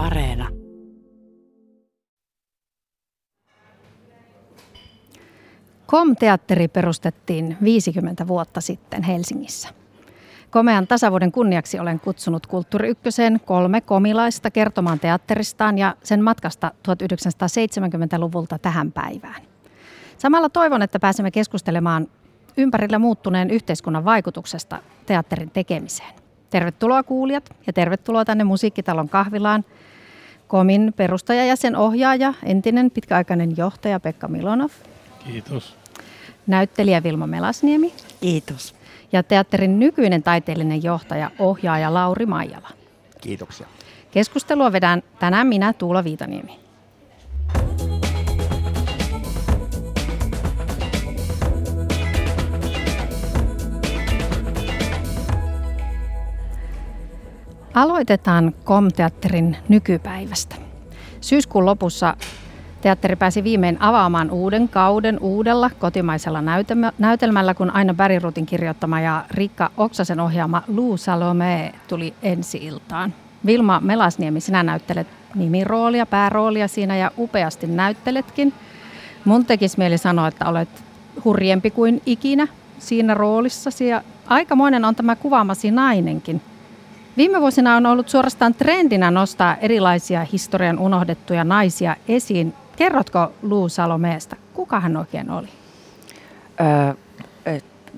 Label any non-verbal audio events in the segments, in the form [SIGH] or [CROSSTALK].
Areena. KOM-teatteri perustettiin 50 vuotta sitten Helsingissä. Komean tasavuoden kunniaksi olen kutsunut Kulttuuri Ykköseen kolme komilaista kertomaan teatteristaan ja sen matkasta 1970-luvulta tähän päivään. Samalla toivon, että pääsemme keskustelemaan ympärillä muuttuneen yhteiskunnan vaikutuksesta teatterin tekemiseen. Tervetuloa kuulijat ja tervetuloa tänne Musiikkitalon kahvilaan. Komin perustaja ja sen ohjaaja, entinen pitkäaikainen johtaja Pekka Milonov. Kiitos. Näyttelijä Vilma Melasniemi. Kiitos. Ja teatterin nykyinen taiteellinen johtaja, ohjaaja Lauri Maijala. Kiitoksia. Keskustelua vedän tänään minä, Tuula Viitaniemi. Aloitetaan KOM-teatterin nykypäivästä. Syyskuun lopussa teatteri pääsi viimein avaamaan uuden kauden uudella kotimaisella näytelmällä, kun Aino Bärirutin kirjoittama ja Rikka Oksasen ohjaama Lou Salome tuli ensi-iltaan. Vilma Melasniemi, sinä näyttelet nimiroolia, pääroolia siinä ja upeasti näytteletkin. Mun tekisi mieli sanoa, että olet hurjempi kuin ikinä siinä roolissasi ja aikamoinen on tämä kuvaamasi nainenkin. Viime vuosina on ollut suorastaan trendinä nostaa erilaisia historian unohdettuja naisia esiin. Kerrotko Luu Salomeesta, kuka hän oikein oli? Öö,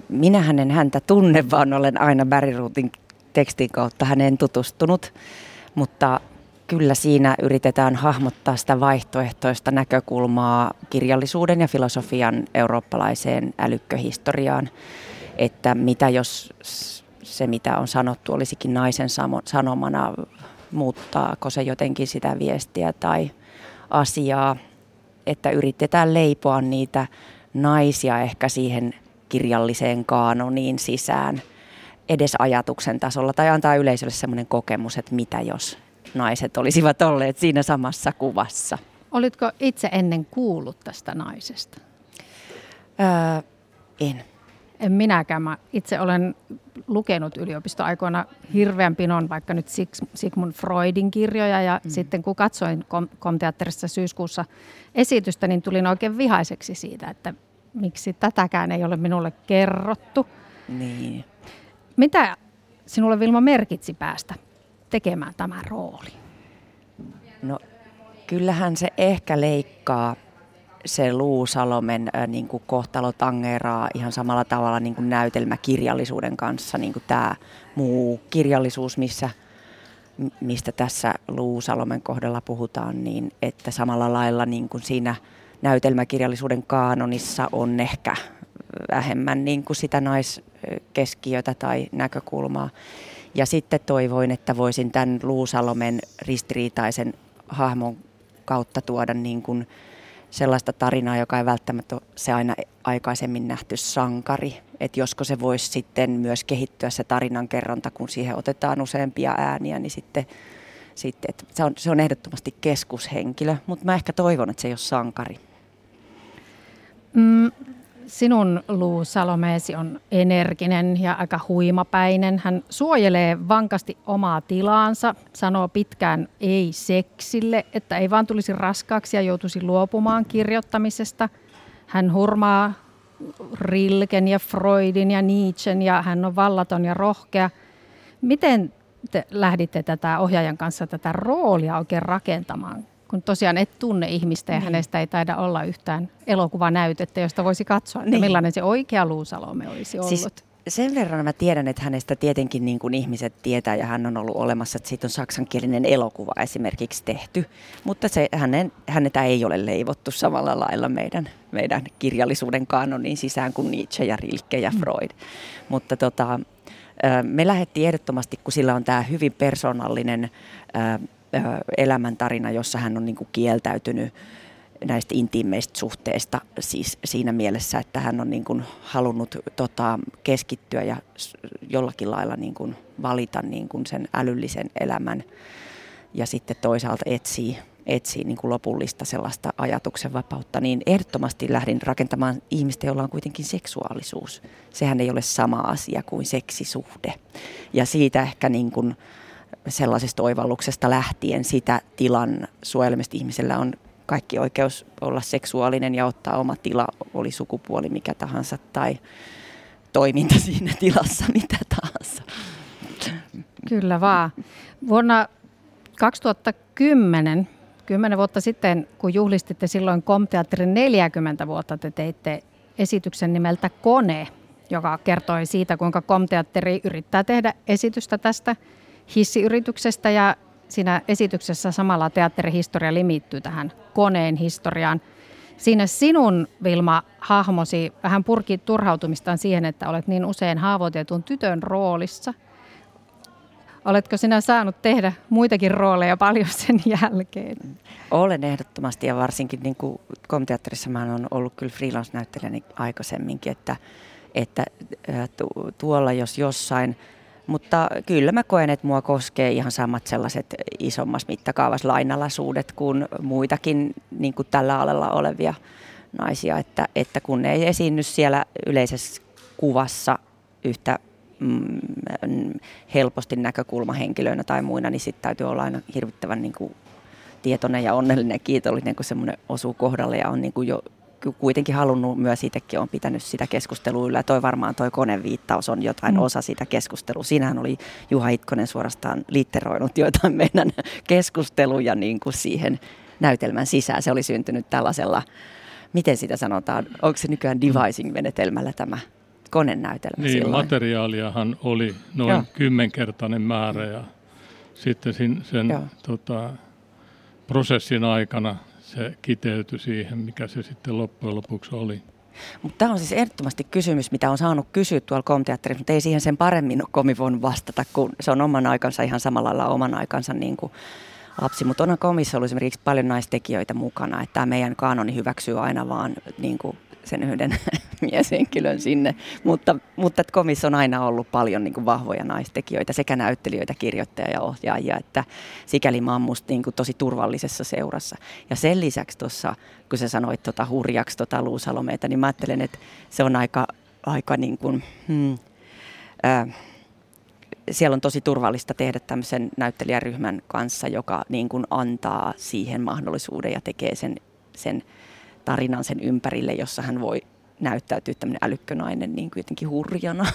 minähän en häntä tunne, vaan olen aina Bäriruutin tekstin kautta häneen tutustunut, mutta kyllä siinä yritetään hahmottaa sitä vaihtoehtoista näkökulmaa kirjallisuuden ja filosofian eurooppalaiseen älykköhistoriaan, että mitä jos se, mitä on sanottu, olisikin naisen sanomana, muuttaako se jotenkin sitä viestiä tai asiaa, että yritetään leipoa niitä naisia ehkä siihen kirjalliseen kaanoniin sisään edes ajatuksen tasolla tai antaa yleisölle semmoinen kokemus, että mitä jos naiset olisivat olleet siinä samassa kuvassa. Olitko itse ennen kuullut tästä naisesta? Öö, en. En minäkään. Mä itse olen lukenut yliopistoaikoina hirveän pinon vaikka nyt Sigmund Freudin kirjoja ja mm. sitten kun katsoin Komteatterissa syyskuussa esitystä, niin tulin oikein vihaiseksi siitä, että miksi tätäkään ei ole minulle kerrottu. Niin. Mitä sinulle Vilma merkitsi päästä tekemään tämä rooli? No kyllähän se ehkä leikkaa se Luusalomen äh, niin kuin kohtalo tangeraa ihan samalla tavalla niin kuin näytelmäkirjallisuuden kanssa, niin kuin tämä muu kirjallisuus, missä, mistä tässä Luusalomen kohdalla puhutaan, niin että samalla lailla niin kuin siinä näytelmäkirjallisuuden kaanonissa on ehkä vähemmän niin kuin sitä naiskeskiötä tai näkökulmaa. Ja sitten toivoin, että voisin tämän Luusalomen ristiriitaisen hahmon kautta tuoda niin kuin sellaista tarinaa, joka ei välttämättä ole se aina aikaisemmin nähty sankari. Että josko se voisi sitten myös kehittyä se tarinan kerronta, kun siihen otetaan useampia ääniä, niin sitten, sitten että se, on, se on ehdottomasti keskushenkilö. Mutta mä ehkä toivon, että se ei ole sankari. Mm, Sinun Luu Salomeesi on energinen ja aika huimapäinen. Hän suojelee vankasti omaa tilaansa, sanoo pitkään ei seksille, että ei vaan tulisi raskaaksi ja joutuisi luopumaan kirjoittamisesta. Hän hurmaa Rilken ja Freudin ja Nietzschen ja hän on vallaton ja rohkea. Miten te lähditte tätä ohjaajan kanssa tätä roolia oikein rakentamaan? Kun tosiaan et tunne ihmistä ja niin. hänestä ei taida olla yhtään elokuvanäytettä, josta voisi katsoa, niin. millainen se oikea Luusalome olisi ollut. Siis sen verran mä tiedän, että hänestä tietenkin niin kuin ihmiset tietää ja hän on ollut olemassa, että siitä on saksankielinen elokuva esimerkiksi tehty, mutta se, hänen, hänetä ei ole leivottu samalla lailla meidän, meidän kirjallisuuden kanonin sisään kuin Nietzsche ja Rilke ja mm. Freud. Mm. Mutta tota, me lähdettiin ehdottomasti, kun sillä on tämä hyvin persoonallinen elämäntarina, jossa hän on niin kuin kieltäytynyt näistä intiimeistä suhteista siis siinä mielessä, että hän on niin kuin halunnut tota, keskittyä ja jollakin lailla niin kuin valita niin kuin sen älyllisen elämän ja sitten toisaalta etsii, etsii niin kuin lopullista sellaista ajatuksen vapautta, niin ehdottomasti lähdin rakentamaan ihmistä, jolla on kuitenkin seksuaalisuus. Sehän ei ole sama asia kuin seksisuhde. Ja siitä ehkä niin kuin sellaisesta oivalluksesta lähtien sitä tilan suojelemista ihmisellä on kaikki oikeus olla seksuaalinen ja ottaa oma tila, oli sukupuoli mikä tahansa tai toiminta [LAUGHS] siinä tilassa mitä tahansa. Kyllä vaan. Vuonna 2010, kymmenen vuotta sitten, kun juhlistitte silloin Komteatterin 40 vuotta, te teitte esityksen nimeltä Kone, joka kertoi siitä, kuinka Komteatteri yrittää tehdä esitystä tästä hissiyrityksestä ja siinä esityksessä samalla teatterihistoria limittyy tähän koneen historiaan. Siinä sinun, Vilma, hahmosi vähän purki turhautumistaan siihen, että olet niin usein haavoitetun tytön roolissa. Oletko sinä saanut tehdä muitakin rooleja paljon sen jälkeen? Olen ehdottomasti ja varsinkin niin kuin komiteatterissa mä olen ollut kyllä freelance-näyttelijäni aikaisemminkin, että, että tuolla jos jossain – mutta kyllä mä koen, että mua koskee ihan samat sellaiset isommassa mittakaavassa lainalaisuudet kuin muitakin niin kuin tällä alalla olevia naisia, että, että kun ei esiinny siellä yleisessä kuvassa yhtä mm, helposti näkökulmahenkilöinä tai muina, niin sitten täytyy olla aina hirvittävän niin kuin, tietoinen ja onnellinen ja kiitollinen, kun semmoinen osuu kohdalle ja on niin kuin jo kuitenkin halunnut, myös itsekin on pitänyt sitä keskustelua yllä. Toi varmaan toi koneviittaus on jotain mm. osa sitä keskustelua. Siinähän oli Juha Itkonen suorastaan litteroinut joitain meidän [LAUGHS] keskusteluja niin kuin siihen näytelmän sisään. Se oli syntynyt tällaisella, miten sitä sanotaan, onko se nykyään devising-menetelmällä tämä konenäytelmä Niin, silloin? materiaaliahan oli noin Joo. kymmenkertainen määrä ja sitten sen tota, prosessin aikana se kiteytyi siihen, mikä se sitten loppujen lopuksi oli. Mutta tämä on siis ehdottomasti kysymys, mitä on saanut kysyä tuolla komteatterissa, mutta ei siihen sen paremmin komi voinut vastata, kun se on oman aikansa ihan samalla lailla oman aikansa niin kuin lapsi. Mutta onhan komissa ollut esimerkiksi paljon naistekijöitä mukana, että tämä meidän kanoni hyväksyy aina vaan niin kuin sen yhden [LAUGHS] mieshenkilön sinne. Mutta, mutta komissa on aina ollut paljon niin kuin vahvoja naistekijöitä, sekä näyttelijöitä, kirjoittajia ja ohjaajia, että sikäli mä oon musta niin kuin tosi turvallisessa seurassa. Ja sen lisäksi tuossa, kun sä sanoit tota hurjaksi tota luusalomeita, niin mä ajattelen, että se on aika, aika niin kuin, hmm, äh, siellä on tosi turvallista tehdä tämmöisen näyttelijäryhmän kanssa, joka niin kuin antaa siihen mahdollisuuden ja tekee sen, sen tarinan sen ympärille, jossa hän voi näyttäytyä tämmöinen älykkönainen niin kuin jotenkin hurjana.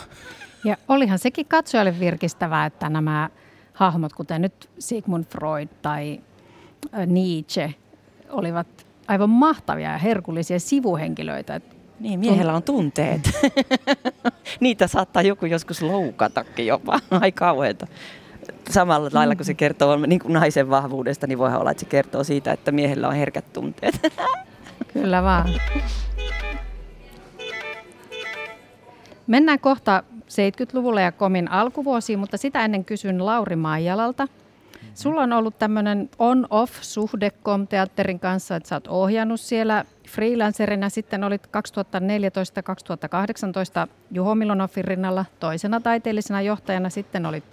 Ja olihan sekin katsojalle virkistävää, että nämä hahmot, kuten nyt Sigmund Freud tai Nietzsche, olivat aivan mahtavia ja herkullisia sivuhenkilöitä. Niin, miehellä on tunteet. [LAUGHS] Niitä saattaa joku joskus loukatakin jopa. [LAUGHS] Ai kauheeta. Samalla lailla kun se kertoo niin kuin naisen vahvuudesta, niin voihan olla, että se kertoo siitä, että miehellä on herkät tunteet. [LAUGHS] Kyllä vaan. Mennään kohta 70-luvulle ja komin alkuvuosiin, mutta sitä ennen kysyn Lauri Maijalalta. Sulla on ollut tämmöinen on-off-suhde Kom-teatterin kanssa, että sä oot ohjannut siellä freelancerina. Sitten olit 2014-2018 Juho Milonoffin rinnalla toisena taiteellisena johtajana. Sitten olit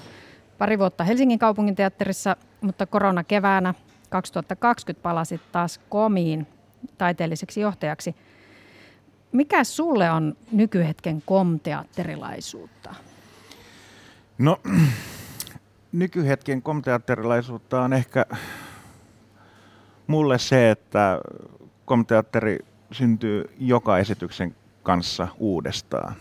pari vuotta Helsingin kaupungin teatterissa, mutta korona keväänä 2020 palasit taas komiin taiteelliseksi johtajaksi. Mikä sulle on nykyhetken komteatterilaisuutta? No, [CLEARS THROAT] nykyhetken komteatterilaisuutta on ehkä mulle se, että komteatteri syntyy joka esityksen kanssa uudestaan.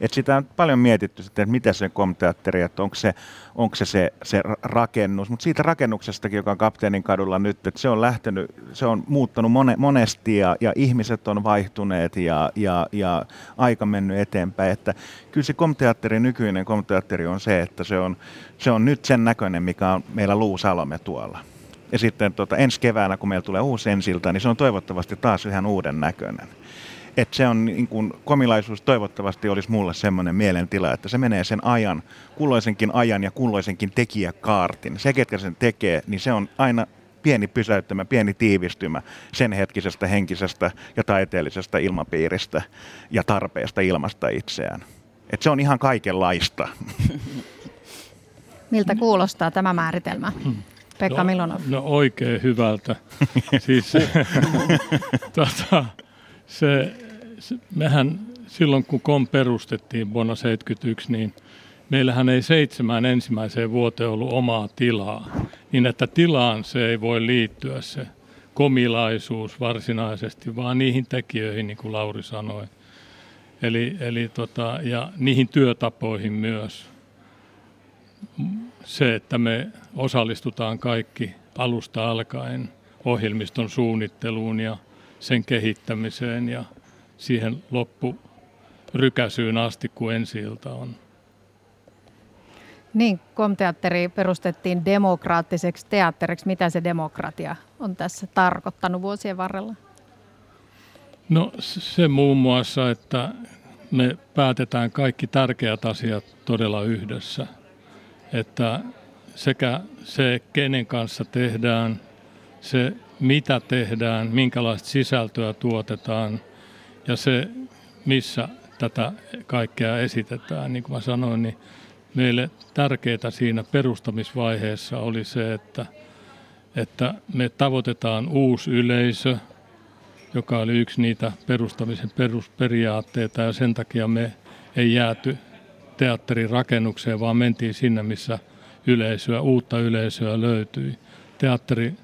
Et sitä on paljon mietitty, että mitä se komteatteri, että onko se, onko se, se, se rakennus. Mutta siitä rakennuksestakin, joka on Kapteenin kadulla nyt, että se on lähtenyt, se on muuttanut mone, monesti ja, ja ihmiset on vaihtuneet ja, ja, ja aika mennyt eteenpäin. Että kyllä se komteatteri, nykyinen komteatteri on se, että se on, se on nyt sen näköinen, mikä on meillä Luusalome tuolla. Ja sitten tota, ensi keväänä, kun meillä tulee uusi ensilta, niin se on toivottavasti taas ihan uuden näköinen että se on niin kuin, komilaisuus toivottavasti olisi mulle semmoinen mielentila, että se menee sen ajan, kulloisenkin ajan ja kulloisenkin tekijäkaartin. Se, ketkä sen tekee, niin se on aina pieni pysäyttämä, pieni tiivistymä sen hetkisestä henkisestä ja taiteellisesta ilmapiiristä ja tarpeesta ilmasta itseään. Et se on ihan kaikenlaista. Miltä kuulostaa tämä määritelmä? Pekka no, Milonov. No oikein hyvältä. [LAUGHS] siis, [LAUGHS] tota, se, se, mehän silloin kun KOM perustettiin vuonna 1971, niin meillähän ei seitsemän ensimmäiseen vuoteen ollut omaa tilaa, niin että tilaan se ei voi liittyä se komilaisuus varsinaisesti, vaan niihin tekijöihin, niin kuin Lauri sanoi. Eli, eli tota, ja niihin työtapoihin myös. Se, että me osallistutaan kaikki alusta alkaen ohjelmiston suunnitteluun ja sen kehittämiseen ja siihen loppurykäsyyn asti, kun ensi on. Niin, komteatteri perustettiin demokraattiseksi teatteriksi. Mitä se demokratia on tässä tarkoittanut vuosien varrella? No se muun muassa, että me päätetään kaikki tärkeät asiat todella yhdessä. Että sekä se, kenen kanssa tehdään, se mitä tehdään, minkälaista sisältöä tuotetaan ja se, missä tätä kaikkea esitetään. Niin kuin mä sanoin, niin meille tärkeää siinä perustamisvaiheessa oli se, että, että me tavoitetaan uusi yleisö, joka oli yksi niitä perustamisen perusperiaatteita ja sen takia me ei jääty teatterin rakennukseen, vaan mentiin sinne, missä yleisöä, uutta yleisöä löytyi. Teatteri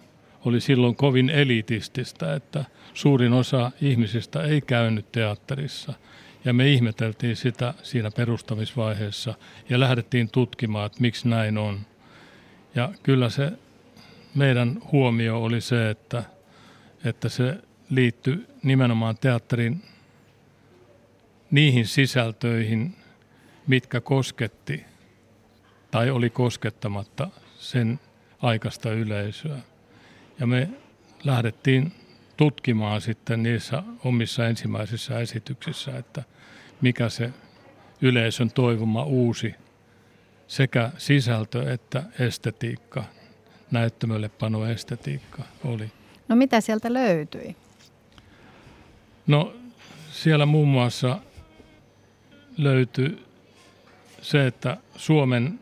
oli silloin kovin elitististä, että suurin osa ihmisistä ei käynyt teatterissa – ja me ihmeteltiin sitä siinä perustamisvaiheessa ja lähdettiin tutkimaan, että miksi näin on. Ja kyllä se meidän huomio oli se, että, että se liittyi nimenomaan teatterin niihin sisältöihin, mitkä kosketti tai oli koskettamatta sen aikaista yleisöä. Ja me lähdettiin tutkimaan sitten niissä omissa ensimmäisissä esityksissä, että mikä se yleisön toivoma uusi sekä sisältö että estetiikka, näyttämölle pano estetiikka oli. No mitä sieltä löytyi? No siellä muun muassa löytyi se, että Suomen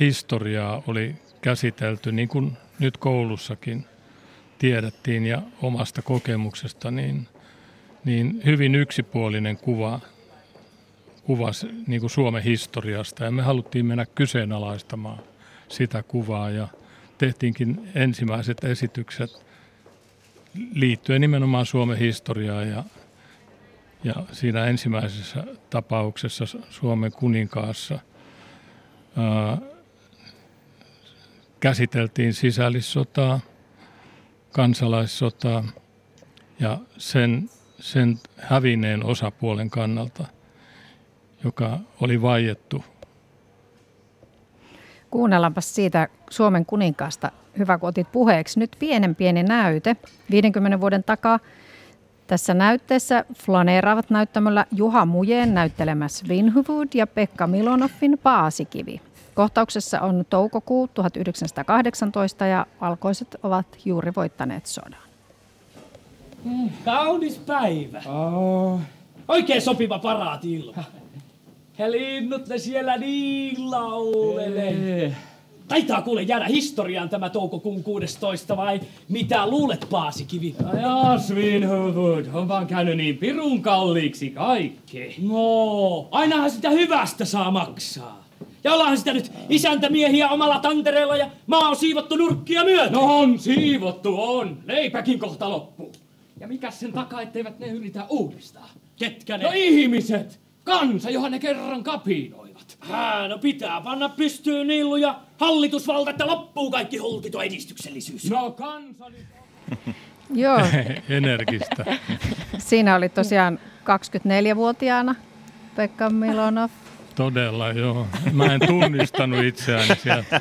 historiaa oli käsitelty niin kuin nyt koulussakin tiedettiin ja omasta kokemuksesta, niin, niin hyvin yksipuolinen kuva, kuva niin kuin Suomen historiasta. Ja me haluttiin mennä kyseenalaistamaan sitä kuvaa ja tehtiinkin ensimmäiset esitykset liittyen nimenomaan Suomen historiaan ja, ja siinä ensimmäisessä tapauksessa Suomen kuninkaassa ää, käsiteltiin sisällissotaa, kansalaissotaa ja sen, sen hävinneen osapuolen kannalta, joka oli vaiettu. Kuunnellaanpa siitä Suomen kuninkaasta, hyvä kun otit puheeksi. Nyt pienen pieni näyte 50 vuoden takaa. Tässä näytteessä flaneeraavat näyttämällä Juha Mujeen näyttelemä Svinhuvud ja Pekka Milonoffin Paasikivi. Kohtauksessa on toukokuu 1918 ja valkoiset ovat juuri voittaneet sodan. Mm, kaunis päivä. Oh. Oikein sopiva paraatiilma. Ja linnut ne siellä niin laulelee. Taitaa kuule jäädä historiaan tämä toukokuun 16 vai mitä luulet Paasikivi? Jaa, Svinhuvud, on vaan käynyt niin pirun kalliiksi kaikki. No, ainahan sitä hyvästä saa maksaa. Ja ollaan sitä nyt isäntämiehiä omalla tantereella ja maa on siivottu nurkkia myöten. No on siivottu, on. Leipäkin kohta loppuu. Ja mikä sen takaa, etteivät ne yritä uudistaa? Ketkä ne? No ihmiset! Kansa, johon ne kerran kapinoivat. Hää, no pitää panna pystyyn niillu ja hallitusvalta, että loppuu kaikki holkito edistyksellisyys. No kansa [LAUGHS] Joo. [LAUGHS] Energistä. [LAUGHS] Siinä oli tosiaan 24-vuotiaana Pekka Milonov Todella, joo. Mä en tunnistanut itseäni sieltä.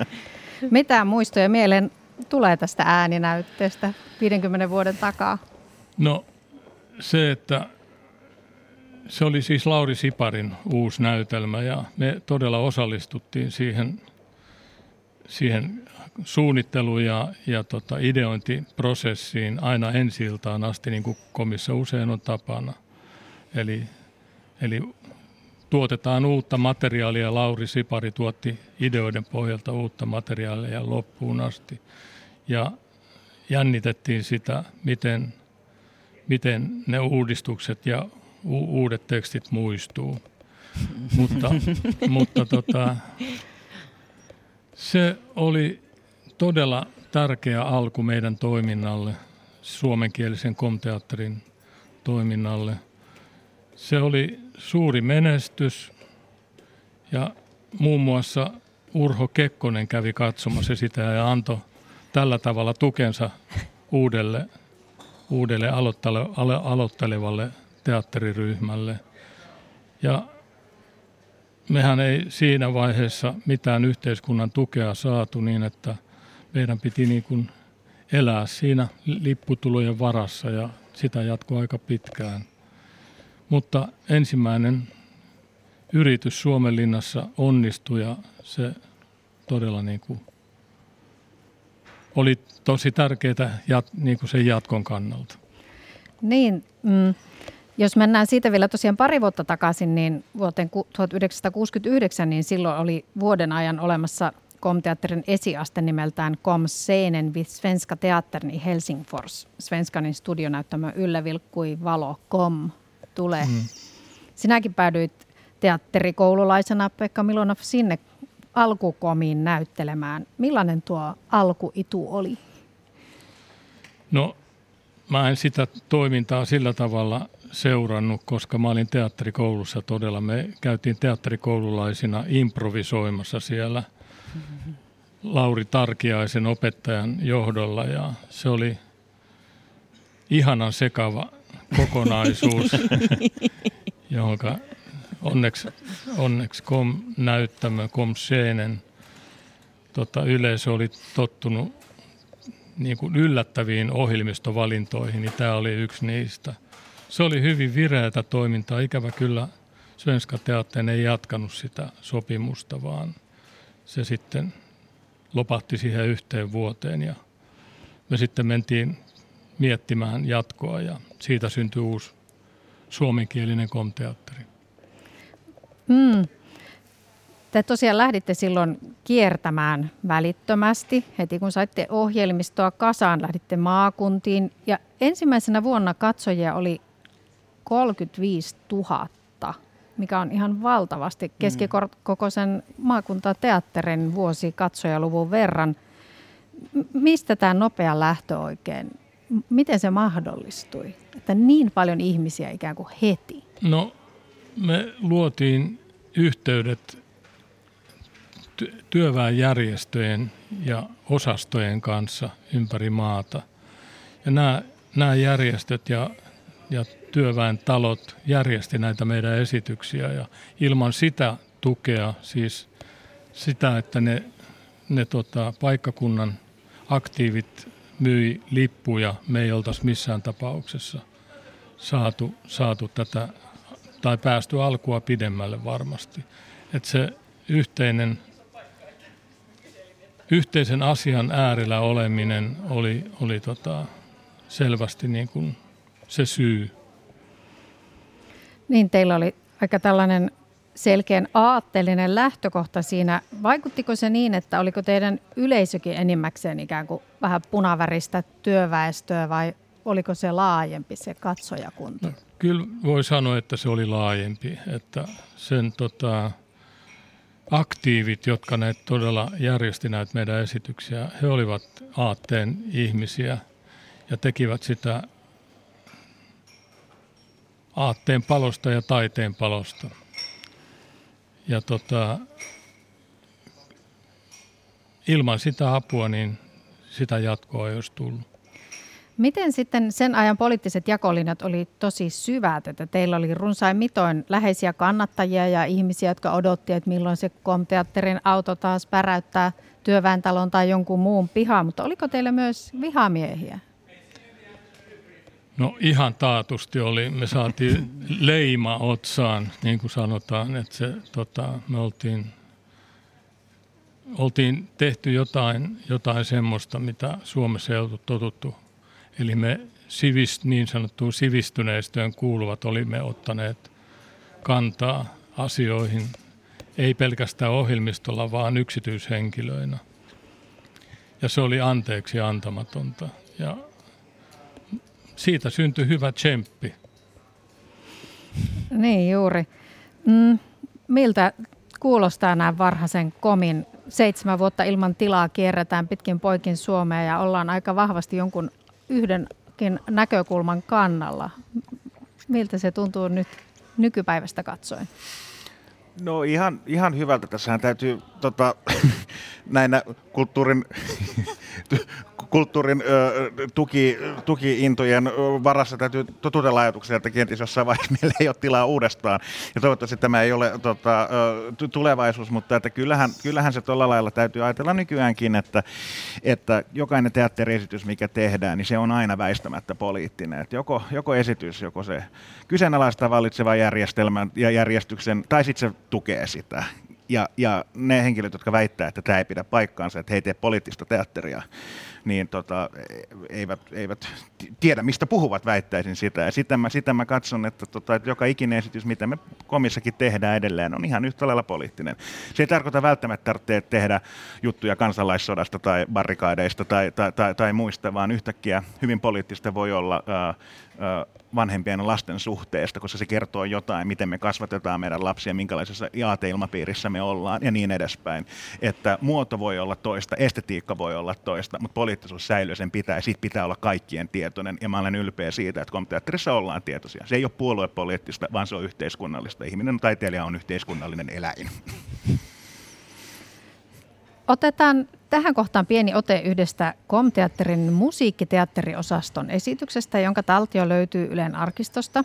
[LAUGHS] Mitä muistoja mieleen tulee tästä ääninäytteestä 50 vuoden takaa? No se, että se oli siis Lauri Siparin uusi näytelmä ja me todella osallistuttiin siihen, siihen suunnittelu- ja, ja tota ideointiprosessiin aina ensi asti, niin kuin komissa usein on tapana. Eli, eli tuotetaan uutta materiaalia. Lauri Sipari tuotti ideoiden pohjalta uutta materiaalia loppuun asti. Ja jännitettiin sitä, miten, miten ne uudistukset ja u- uudet tekstit muistuu. [LAUGHS] mutta, mutta tota, se oli todella tärkeä alku meidän toiminnalle, suomenkielisen komteatterin toiminnalle. Se oli suuri menestys ja muun muassa Urho Kekkonen kävi katsomassa sitä ja antoi tällä tavalla tukensa uudelle, uudelle aloittelevalle teatteriryhmälle. Ja mehän ei siinä vaiheessa mitään yhteiskunnan tukea saatu niin, että meidän piti niin kuin elää siinä lipputulojen varassa ja sitä jatkoi aika pitkään. Mutta ensimmäinen yritys Suomenlinnassa onnistui ja se todella niin kuin oli tosi tärkeää jat, niin kuin sen jatkon kannalta. Niin, mm, jos mennään siitä vielä tosiaan pari vuotta takaisin, niin vuoteen 1969, niin silloin oli vuoden ajan olemassa Komteatterin esiaste nimeltään Kom Scenen with Svenska Teattern i Helsingfors. Svenskanin studionäyttämö Yllä vilkkui valo Kom tule. Mm. Sinäkin päädyit teatterikoululaisena Pekka Milonov sinne alkukomiin näyttelemään. Millainen tuo alkuitu oli? No mä en sitä toimintaa sillä tavalla seurannut, koska mä olin teatterikoulussa todella. Me käytiin teatterikoululaisina improvisoimassa siellä Lauri Tarkiaisen opettajan johdolla ja se oli ihanan sekava kokonaisuus, [LAUGHS] jonka onneksi, onneksi kom näyttämö, kom scenen, tota, yleisö oli tottunut niin kuin yllättäviin ohjelmistovalintoihin, niin tämä oli yksi niistä. Se oli hyvin vireätä toimintaa. Ikävä kyllä Svenska Teatteen ei jatkanut sitä sopimusta, vaan se sitten lopahti siihen yhteen vuoteen ja me sitten mentiin miettimään jatkoa ja siitä syntyi uusi suomenkielinen komteatteri. Mm. Te tosiaan lähditte silloin kiertämään välittömästi. Heti kun saitte ohjelmistoa kasaan, lähditte maakuntiin. Ja ensimmäisenä vuonna katsojia oli 35 000, mikä on ihan valtavasti mm. keskikokoisen maakuntateatterin vuosi katsojaluvun verran. Mistä tämä nopea lähtö oikein, miten se mahdollistui, että niin paljon ihmisiä ikään kuin heti? No me luotiin yhteydet työväenjärjestöjen ja osastojen kanssa ympäri maata. Ja nämä, nämä järjestöt ja, ja työväen talot järjesti näitä meidän esityksiä ja ilman sitä tukea, siis sitä, että ne, ne tota, paikkakunnan aktiivit myi lippuja, me ei oltaisi missään tapauksessa saatu, saatu tätä tai päästy alkua pidemmälle varmasti. Että se yhteinen, yhteisen asian äärellä oleminen oli, oli tota selvästi niin kuin se syy. Niin, teillä oli aika tällainen selkeän aatteellinen lähtökohta siinä. Vaikuttiko se niin, että oliko teidän yleisökin enimmäkseen ikään kuin vähän punaväristä työväestöä vai oliko se laajempi se katsojakunta? No, kyllä voi sanoa, että se oli laajempi. Että sen tota, aktiivit, jotka ne todella järjesti näitä meidän esityksiä, he olivat aatteen ihmisiä ja tekivät sitä aatteen palosta ja taiteen palosta. Ja tota, ilman sitä apua, niin sitä jatkoa ei olisi tullut. Miten sitten sen ajan poliittiset jakolinjat oli tosi syvät, että teillä oli runsain mitoin läheisiä kannattajia ja ihmisiä, jotka odotti, että milloin se komteatterin auto taas päräyttää työväentalon tai jonkun muun pihaa, mutta oliko teillä myös vihamiehiä? No ihan taatusti oli. Me saatiin leima otsaan, niin kuin sanotaan, että se, tota, me oltiin, oltiin tehty jotain, jotain semmoista, mitä Suomessa ei oltu totuttu Eli me sivist, niin sanottuun sivistyneistöön kuuluvat olimme ottaneet kantaa asioihin, ei pelkästään ohjelmistolla, vaan yksityishenkilöinä. Ja se oli anteeksi antamatonta. Ja siitä syntyi hyvä tsemppi. Niin juuri. Mm, miltä kuulostaa näin varhaisen komin? Seitsemän vuotta ilman tilaa kierretään pitkin poikin Suomea ja ollaan aika vahvasti jonkun yhdenkin näkökulman kannalla. Miltä se tuntuu nyt nykypäivästä katsoen? No ihan, ihan hyvältä. Tässähän täytyy tota, [LAUGHS] näinä kulttuurin kulttuurin tuki, tukiintojen varassa täytyy totutella ajatuksia, että kenties jossain vaiheessa [LAUGHS] meillä ei ole tilaa uudestaan. Ja toivottavasti tämä ei ole tota, tulevaisuus, mutta että kyllähän, kyllähän se tuolla lailla täytyy ajatella nykyäänkin, että, että jokainen teatteriesitys, mikä tehdään, niin se on aina väistämättä poliittinen. Että joko, joko esitys, joko se kyseenalaista vallitseva järjestelmän ja järjestyksen, tai sitten se tukee sitä ja, ja ne henkilöt, jotka väittää, että tämä ei pidä paikkaansa, että he ei tee poliittista teatteria, niin tota, eivät, eivät tiedä, mistä puhuvat, väittäisin sitä. Ja sitä mä, sitä mä katson, että, tota, että joka ikinen esitys, mitä me komissakin tehdään edelleen, on ihan yhtä lailla poliittinen. Se ei tarkoita välttämättä tarvitse tehdä juttuja kansalaissodasta tai barrikaadeista tai, tai, tai, tai muista, vaan yhtäkkiä hyvin poliittista voi olla ää, vanhempien ja lasten suhteesta, koska se kertoo jotain, miten me kasvatetaan meidän lapsia, minkälaisessa aateilmapiirissä me ollaan ja niin edespäin. Että muoto voi olla toista, estetiikka voi olla toista, mutta poliittisuus säilyy, sen pitää siitä pitää olla kaikkien tietoinen ja mä olen ylpeä siitä, että komiteatterissa ollaan tietoisia. Se ei ole puoluepoliittista, vaan se on yhteiskunnallista. Ihminen taiteilija on yhteiskunnallinen eläin. Otetaan tähän kohtaan pieni ote yhdestä Komteatterin musiikkiteatteriosaston esityksestä, jonka taltio löytyy Ylen arkistosta.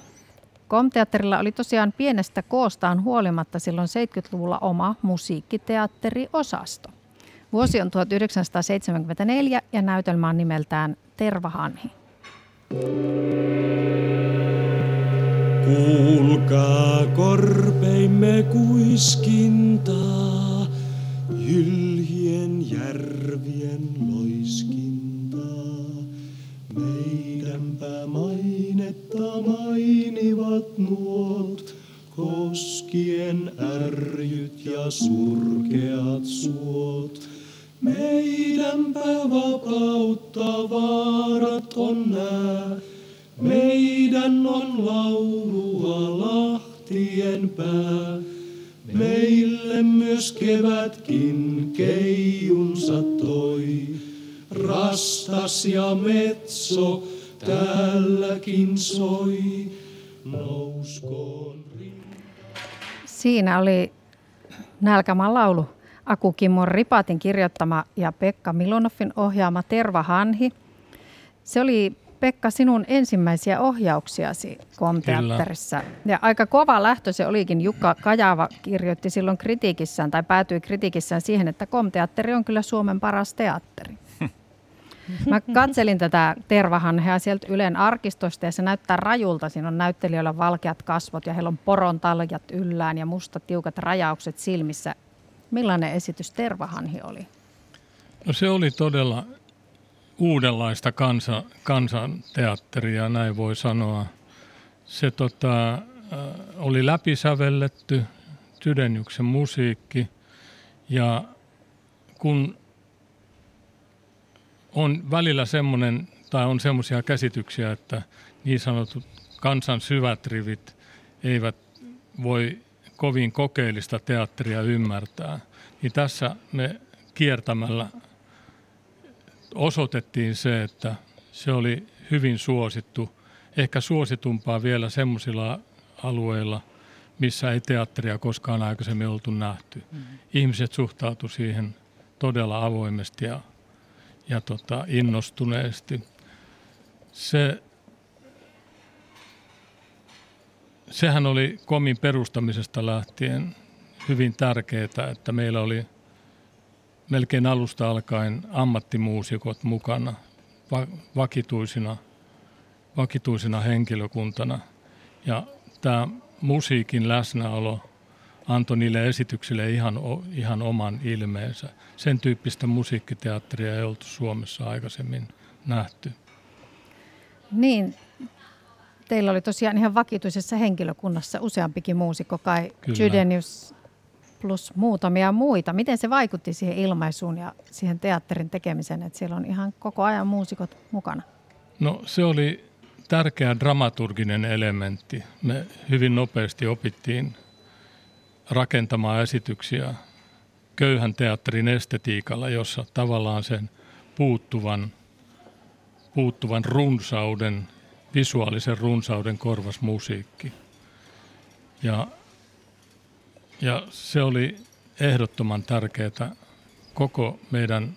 Komteatterilla oli tosiaan pienestä koostaan huolimatta silloin 70-luvulla oma musiikkiteatteriosasto. Vuosi on 1974 ja näytelmä on nimeltään Tervahanhi. Kuulkaa korpeimme kuiskintaa, mainetta mainivat nuot, koskien ärjyt ja surkeat suot. Meidänpä vapautta vaarat on nää, meidän on laulua lahtien pää. Meille myös kevätkin keijunsa toi, rastas ja metso täälläkin soi, nouskoon Siinä oli Nälkämaan laulu. Aku Kimmon Ripatin kirjoittama ja Pekka Milonoffin ohjaama Terva Hanhi. Se oli Pekka sinun ensimmäisiä ohjauksiasi Komteatterissa. Ja aika kova lähtö se olikin. Jukka Kajava kirjoitti silloin kritiikissään tai päätyi kritiikissään siihen, että Komteatteri on kyllä Suomen paras teatteri. Mä katselin tätä Tervahanhea sieltä Ylen arkistosta ja se näyttää rajulta. Siinä on näyttelijöillä valkeat kasvot ja heillä on poron taljat yllään ja mustat tiukat rajaukset silmissä. Millainen esitys Tervahanhi oli? No se oli todella uudenlaista kansa, kansanteatteria, näin voi sanoa. Se tota, äh, oli läpisävelletty, Tydenjyksen musiikki ja kun on välillä semmoinen, tai on semmoisia käsityksiä, että niin sanotut kansan syvät rivit eivät voi kovin kokeellista teatteria ymmärtää, niin tässä me kiertämällä osoitettiin se, että se oli hyvin suosittu, ehkä suositumpaa vielä semmoisilla alueilla, missä ei teatteria koskaan aikaisemmin oltu nähty. Mm-hmm. Ihmiset suhtautu siihen todella avoimesti ja, ja tota, innostuneesti. Se sehän oli komin perustamisesta lähtien hyvin tärkeää, että meillä oli melkein alusta alkaen ammattimuusikot mukana vakituisina, vakituisina henkilökuntana. Ja tämä musiikin läsnäolo antoi niille esityksille ihan, ihan oman ilmeensä. Sen tyyppistä musiikkiteatteria ei oltu Suomessa aikaisemmin nähty. Niin, teillä oli tosiaan ihan vakituisessa henkilökunnassa useampikin muusikko, kai Jydenius plus muutamia muita. Miten se vaikutti siihen ilmaisuun ja siihen teatterin tekemiseen, että siellä on ihan koko ajan muusikot mukana? No se oli tärkeä dramaturginen elementti. Me hyvin nopeasti opittiin rakentamaan esityksiä köyhän teatterin estetiikalla, jossa tavallaan sen puuttuvan, puuttuvan runsauden, visuaalisen runsauden korvas musiikki. Ja, ja se oli ehdottoman tärkeää koko meidän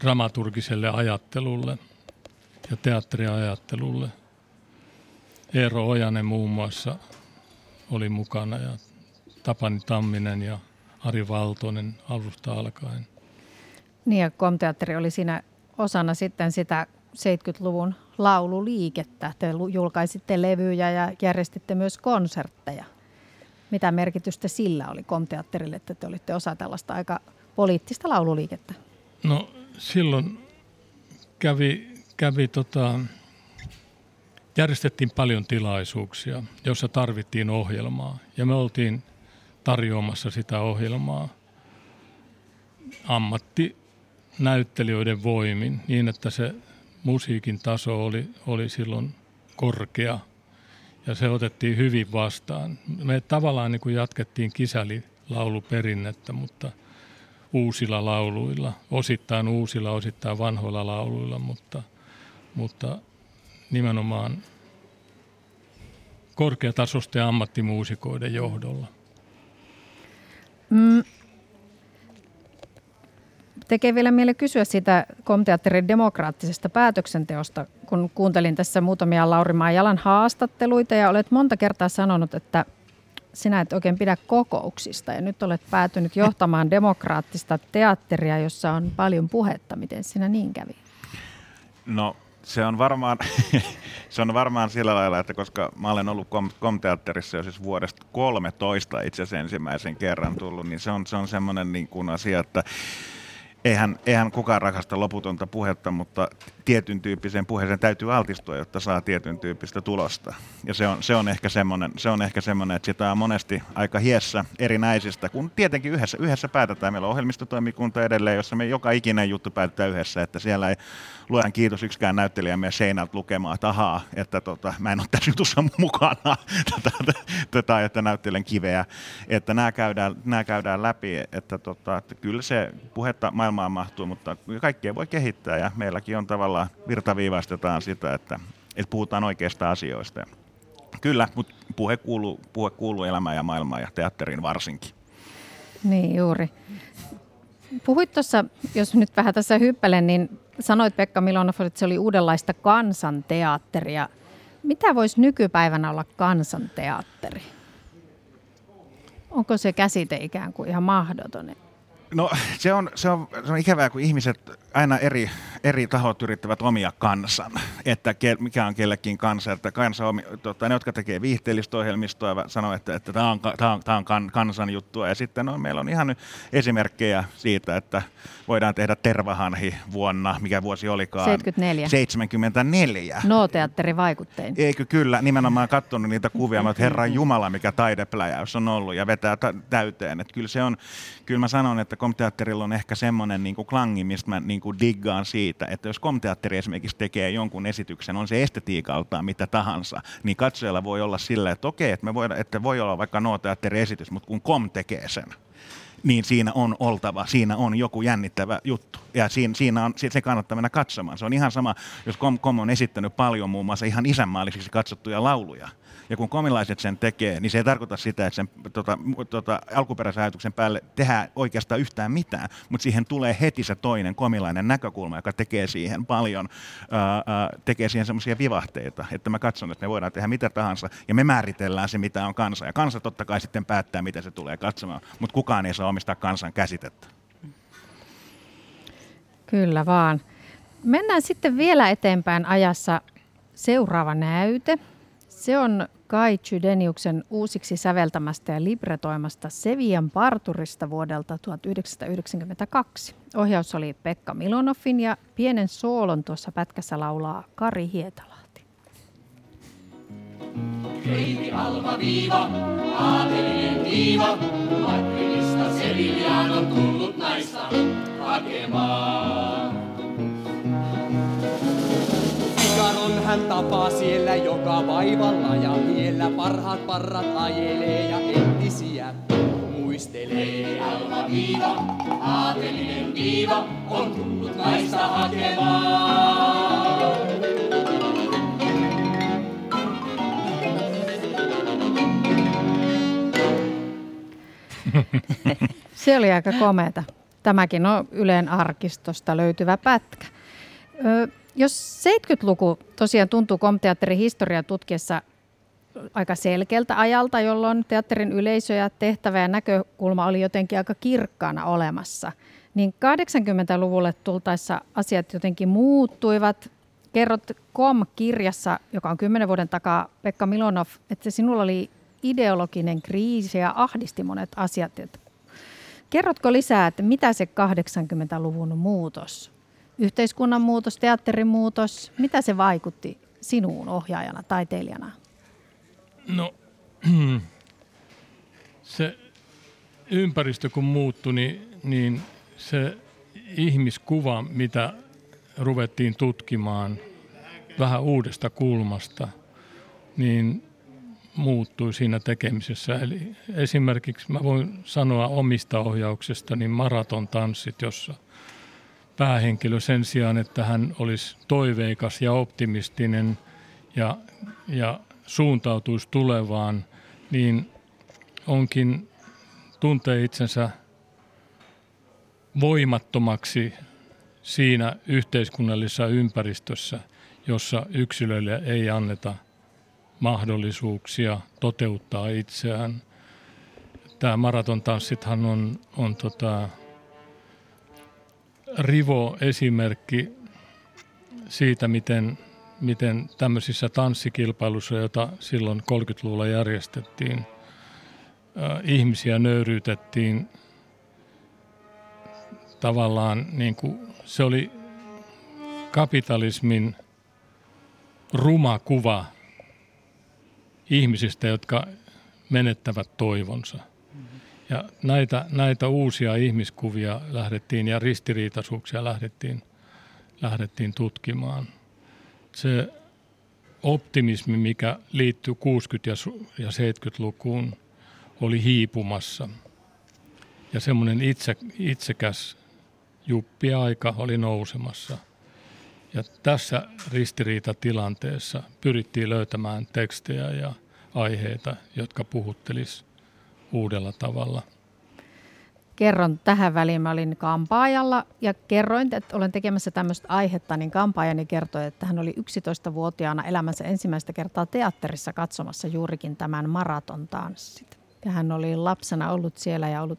dramaturgiselle ajattelulle ja teatteriajattelulle. Eero Ojanen muun muassa oli mukana ja Tapani Tamminen ja Ari Valtonen alusta alkaen. Niin ja Komteatteri oli siinä osana sitten sitä 70-luvun laululiikettä. Te julkaisitte levyjä ja järjestitte myös konsertteja. Mitä merkitystä sillä oli Komteatterille, että te olitte osa tällaista aika poliittista laululiikettä? No silloin kävi, kävi tota, järjestettiin paljon tilaisuuksia, joissa tarvittiin ohjelmaa. Ja me oltiin tarjoamassa sitä ohjelmaa ammattinäyttelijöiden voimin niin, että se musiikin taso oli, oli silloin korkea ja se otettiin hyvin vastaan. Me tavallaan niin kuin jatkettiin kisälilauluperinnettä, mutta uusilla lauluilla, osittain uusilla, osittain vanhoilla lauluilla, mutta, mutta nimenomaan korkeatasoisten ammattimuusikoiden johdolla. Mm. Tekee vielä mieli kysyä sitä komteatterin demokraattisesta päätöksenteosta, kun kuuntelin tässä muutamia Lauri Maijalan haastatteluita ja olet monta kertaa sanonut, että sinä et oikein pidä kokouksista ja nyt olet päätynyt johtamaan demokraattista teatteria, jossa on paljon puhetta. Miten sinä niin kävi? No se on varmaan, [LAUGHS] se on varmaan sillä lailla, että koska mä olen ollut kom- komteatterissa jo siis vuodesta 13 itse asiassa ensimmäisen kerran tullut, niin se on, se on semmoinen niin kuin asia, että eihän, eihän kukaan rakasta loputonta puhetta, mutta tietyn tyyppiseen puheeseen täytyy altistua, jotta saa tietyn tyyppistä tulosta. Ja se on, se on ehkä semmoinen, se on ehkä semmoinen, että sitä on monesti aika hiessä erinäisistä, kun tietenkin yhdessä, yhdessä päätetään. Meillä on ohjelmistotoimikunta edelleen, jossa me joka ikinen juttu päätetään yhdessä, että siellä ei luojan kiitos yksikään näyttelijä meidän seinältä lukemaan, että ahaa, että tota, mä en ole tässä jutussa [LAUGHS] mukana, tätä, tätä, että näyttelen kiveä. Että nämä käydään, nämä käydään läpi, että, tota, että kyllä se puhetta maailmaan mahtuu, mutta kaikkea voi kehittää ja meilläkin on tavallaan virtaviivaistetaan sitä, että, että puhutaan oikeista asioista. Kyllä, mutta puhe kuuluu, puhe kuuluu elämään ja maailmaan ja teatteriin varsinkin. Niin juuri. Puhuit tuossa, jos nyt vähän tässä hyppelen, niin sanoit Pekka Milonov, että se oli uudenlaista kansanteatteria. Mitä voisi nykypäivänä olla kansanteatteri? Onko se käsite ikään kuin ihan mahdoton? No se on, se, on, se on ikävää, kun ihmiset aina eri, eri tahot yrittävät omia kansan, että ke, mikä on kellekin kansa. Että kansa omi, tota, ne, jotka tekee viihteellistä ohjelmistoa, sanoo, että, että tämä on, tää on, tää on kan, kansan juttua. Ja sitten on, meillä on ihan esimerkkejä siitä, että voidaan tehdä Tervahanhi vuonna, mikä vuosi olikaan? 74. 74. No-teatteri vaikuttein. Eikö kyllä, nimenomaan katsonut niitä kuvia, että Herran Jumala, mikä taidepläjäys on ollut ja vetää täyteen. Että kyllä se on, kyllä mä sanon, että komteatterilla on ehkä semmoinen niin klangi, mistä mä niin kuin diggaan siitä, että jos komteatteri esimerkiksi tekee jonkun esityksen, on se estetiikaltaan mitä tahansa, niin katsojalla voi olla sillä, että okei, että, me voidaan, että voi olla vaikka no esitys, mutta kun kom tekee sen, niin siinä on oltava, siinä on joku jännittävä juttu. Ja siinä, siinä on, se kannattaa mennä katsomaan. Se on ihan sama, jos Kom, Kom on esittänyt paljon muun muassa ihan isänmaallisiksi katsottuja lauluja, ja kun komilaiset sen tekee, niin se ei tarkoita sitä, että sen tota, tota, alkuperäisen ajatuksen päälle tehdään oikeastaan yhtään mitään, mutta siihen tulee heti se toinen komilainen näkökulma, joka tekee siihen paljon, ää, tekee siihen semmoisia vivahteita, että mä katson, että me voidaan tehdä mitä tahansa, ja me määritellään se, mitä on kansa. Ja kansa totta kai sitten päättää, mitä se tulee katsomaan, mutta kukaan ei saa omistaa kansan käsitettä. Kyllä vaan. Mennään sitten vielä eteenpäin ajassa. Seuraava näyte. Se on Kai Chydeniuksen uusiksi säveltämästä ja libretoimasta Sevian parturista vuodelta 1992. Ohjaus oli Pekka Milonoffin ja pienen soolon tuossa pätkässä laulaa Kari Hietalahti. Heidi Alma Viiva, aatelinen viiva, Madridista Sevillään on tullut naista hakemaan. Hän tapaa siellä joka vaivalla ja tiellä parhaat parrat ajelee ja entisiä muistelee. Alma Viiva, aatelinen viiva, on tullut naista hakemaan. Se oli aika komeata. Tämäkin on Yleen arkistosta löytyvä pätkä. Jos 70-luku tosiaan tuntuu komteatterin historiaa tutkiessa aika selkeältä ajalta, jolloin teatterin yleisö ja tehtävä ja näkökulma oli jotenkin aika kirkkaana olemassa, niin 80-luvulle tultaessa asiat jotenkin muuttuivat. Kerrot KOM-kirjassa, joka on kymmenen vuoden takaa, Pekka Milonov, että sinulla oli ideologinen kriisi ja ahdisti monet asiat. Kerrotko lisää, että mitä se 80-luvun muutos, yhteiskunnan muutos, teatterin muutos, mitä se vaikutti sinuun ohjaajana, taiteilijana? No, [CLEARS THROAT] se ympäristö kun muuttui, niin, niin se ihmiskuva, mitä ruvettiin tutkimaan vähän uudesta kulmasta, niin muuttui siinä tekemisessä. Eli esimerkiksi mä voin sanoa omista ohjauksesta, niin maratontanssit, jossa päähenkilö sen sijaan, että hän olisi toiveikas ja optimistinen ja, ja suuntautuisi tulevaan, niin onkin tuntee itsensä voimattomaksi siinä yhteiskunnallisessa ympäristössä, jossa yksilöille ei anneta mahdollisuuksia toteuttaa itseään. Tämä maratontanssithan on, on tota, rivo esimerkki siitä, miten miten tämmöisissä tanssikilpailuissa, joita silloin 30-luvulla järjestettiin, ihmisiä nöyryytettiin tavallaan, niin kuin, se oli kapitalismin ruma kuva ihmisistä, jotka menettävät toivonsa. Ja näitä, näitä uusia ihmiskuvia lähdettiin ja ristiriitaisuuksia lähdettiin, lähdettiin tutkimaan – se optimismi, mikä liittyy 60- ja 70-lukuun, oli hiipumassa. Ja semmoinen itse, itsekäs juppi-aika oli nousemassa. Ja tässä ristiriitatilanteessa pyrittiin löytämään tekstejä ja aiheita, jotka puhuttelis uudella tavalla – kerron tähän väliin. Mä olin kampaajalla ja kerroin, että olen tekemässä tämmöistä aihetta, niin kampaajani kertoi, että hän oli 11-vuotiaana elämänsä ensimmäistä kertaa teatterissa katsomassa juurikin tämän maratontanssit. Ja hän oli lapsena ollut siellä ja ollut,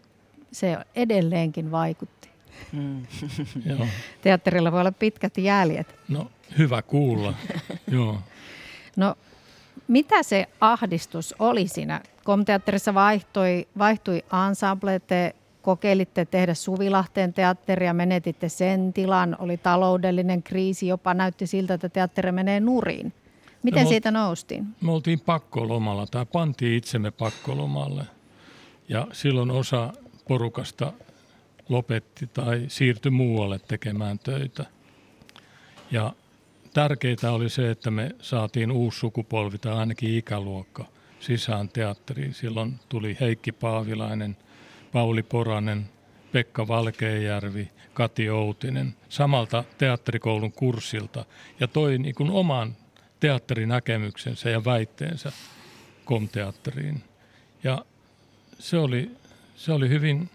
se edelleenkin vaikutti. Mm. [LAUGHS] Teatterilla voi olla pitkät jäljet. No, hyvä kuulla. [LAUGHS] Joo. No, mitä se ahdistus oli siinä? Komteatterissa vaihtui, vaihtui ensemble, te kokeilitte tehdä Suvilahteen teatteria, menetitte sen tilan, oli taloudellinen kriisi, jopa näytti siltä, että teatteri menee nurin. Miten no, siitä noustiin? Me oltiin pakkolomalla tai pantiin itsemme pakkolomalle ja silloin osa porukasta lopetti tai siirtyi muualle tekemään töitä. Ja tärkeää oli se, että me saatiin uusi sukupolvi tai ainakin ikäluokka sisään teatteriin. Silloin tuli Heikki Paavilainen – Pauli Poranen, Pekka Valkeajärvi, Kati Outinen samalta teatterikoulun kurssilta ja toi niin kuin oman teatterinäkemyksensä ja väitteensä komteatteriin. Ja se oli, se oli hyvin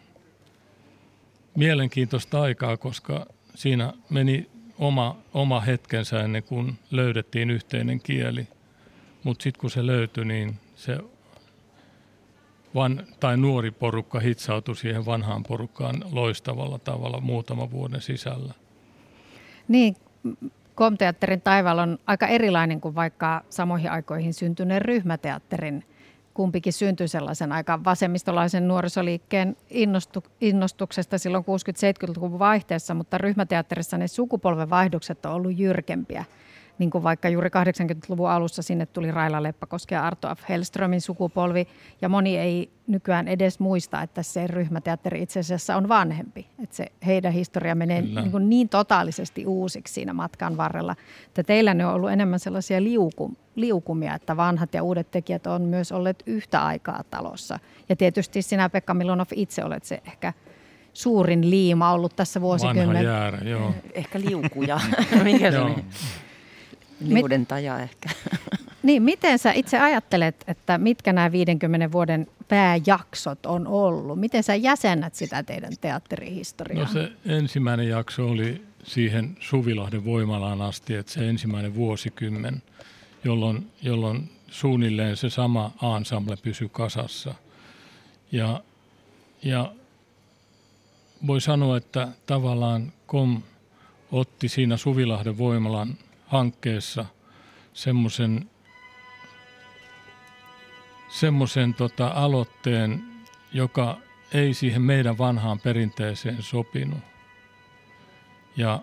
mielenkiintoista aikaa, koska siinä meni oma, oma hetkensä ennen kuin löydettiin yhteinen kieli. Mutta sitten kun se löytyi, niin se van, tai nuori porukka hitsautui siihen vanhaan porukkaan loistavalla tavalla muutaman vuoden sisällä. Niin, Komteatterin taivaalla on aika erilainen kuin vaikka samoihin aikoihin syntyneen ryhmäteatterin. Kumpikin syntyi sellaisen aika vasemmistolaisen nuorisoliikkeen innostu, innostuksesta silloin 60-70-luvun vaihteessa, mutta ryhmäteatterissa ne sukupolvenvaihdokset on ollut jyrkempiä. Niin kuin vaikka juuri 80-luvun alussa sinne tuli Raila Leppäkoski ja Arto F. Hellströmin sukupolvi, ja moni ei nykyään edes muista, että se ryhmäteatteri itse asiassa on vanhempi. Että se heidän historia menee niin, kuin niin totaalisesti uusiksi siinä matkan varrella, että teillä ne on ollut enemmän sellaisia liukum, liukumia, että vanhat ja uudet tekijät on myös olleet yhtä aikaa talossa. Ja tietysti sinä Pekka Milonov itse olet se ehkä suurin liima ollut tässä vuosikymmen. Vanha jäärä, joo. Ehkä liukuja. [LAUGHS] Mikä se on? Liudentaja ehkä. [LAUGHS] Niin, miten sä itse ajattelet, että mitkä nämä 50 vuoden pääjaksot on ollut? Miten sä jäsennät sitä teidän teatterihistoriaa? No se ensimmäinen jakso oli siihen Suvilahden voimalaan asti, että se ensimmäinen vuosikymmen, jolloin, jolloin suunnilleen se sama ensemble pysyi kasassa. Ja, ja voi sanoa, että tavallaan KOM otti siinä Suvilahden voimalan hankkeessa semmoisen semmoisen tota aloitteen, joka ei siihen meidän vanhaan perinteeseen sopinut. Ja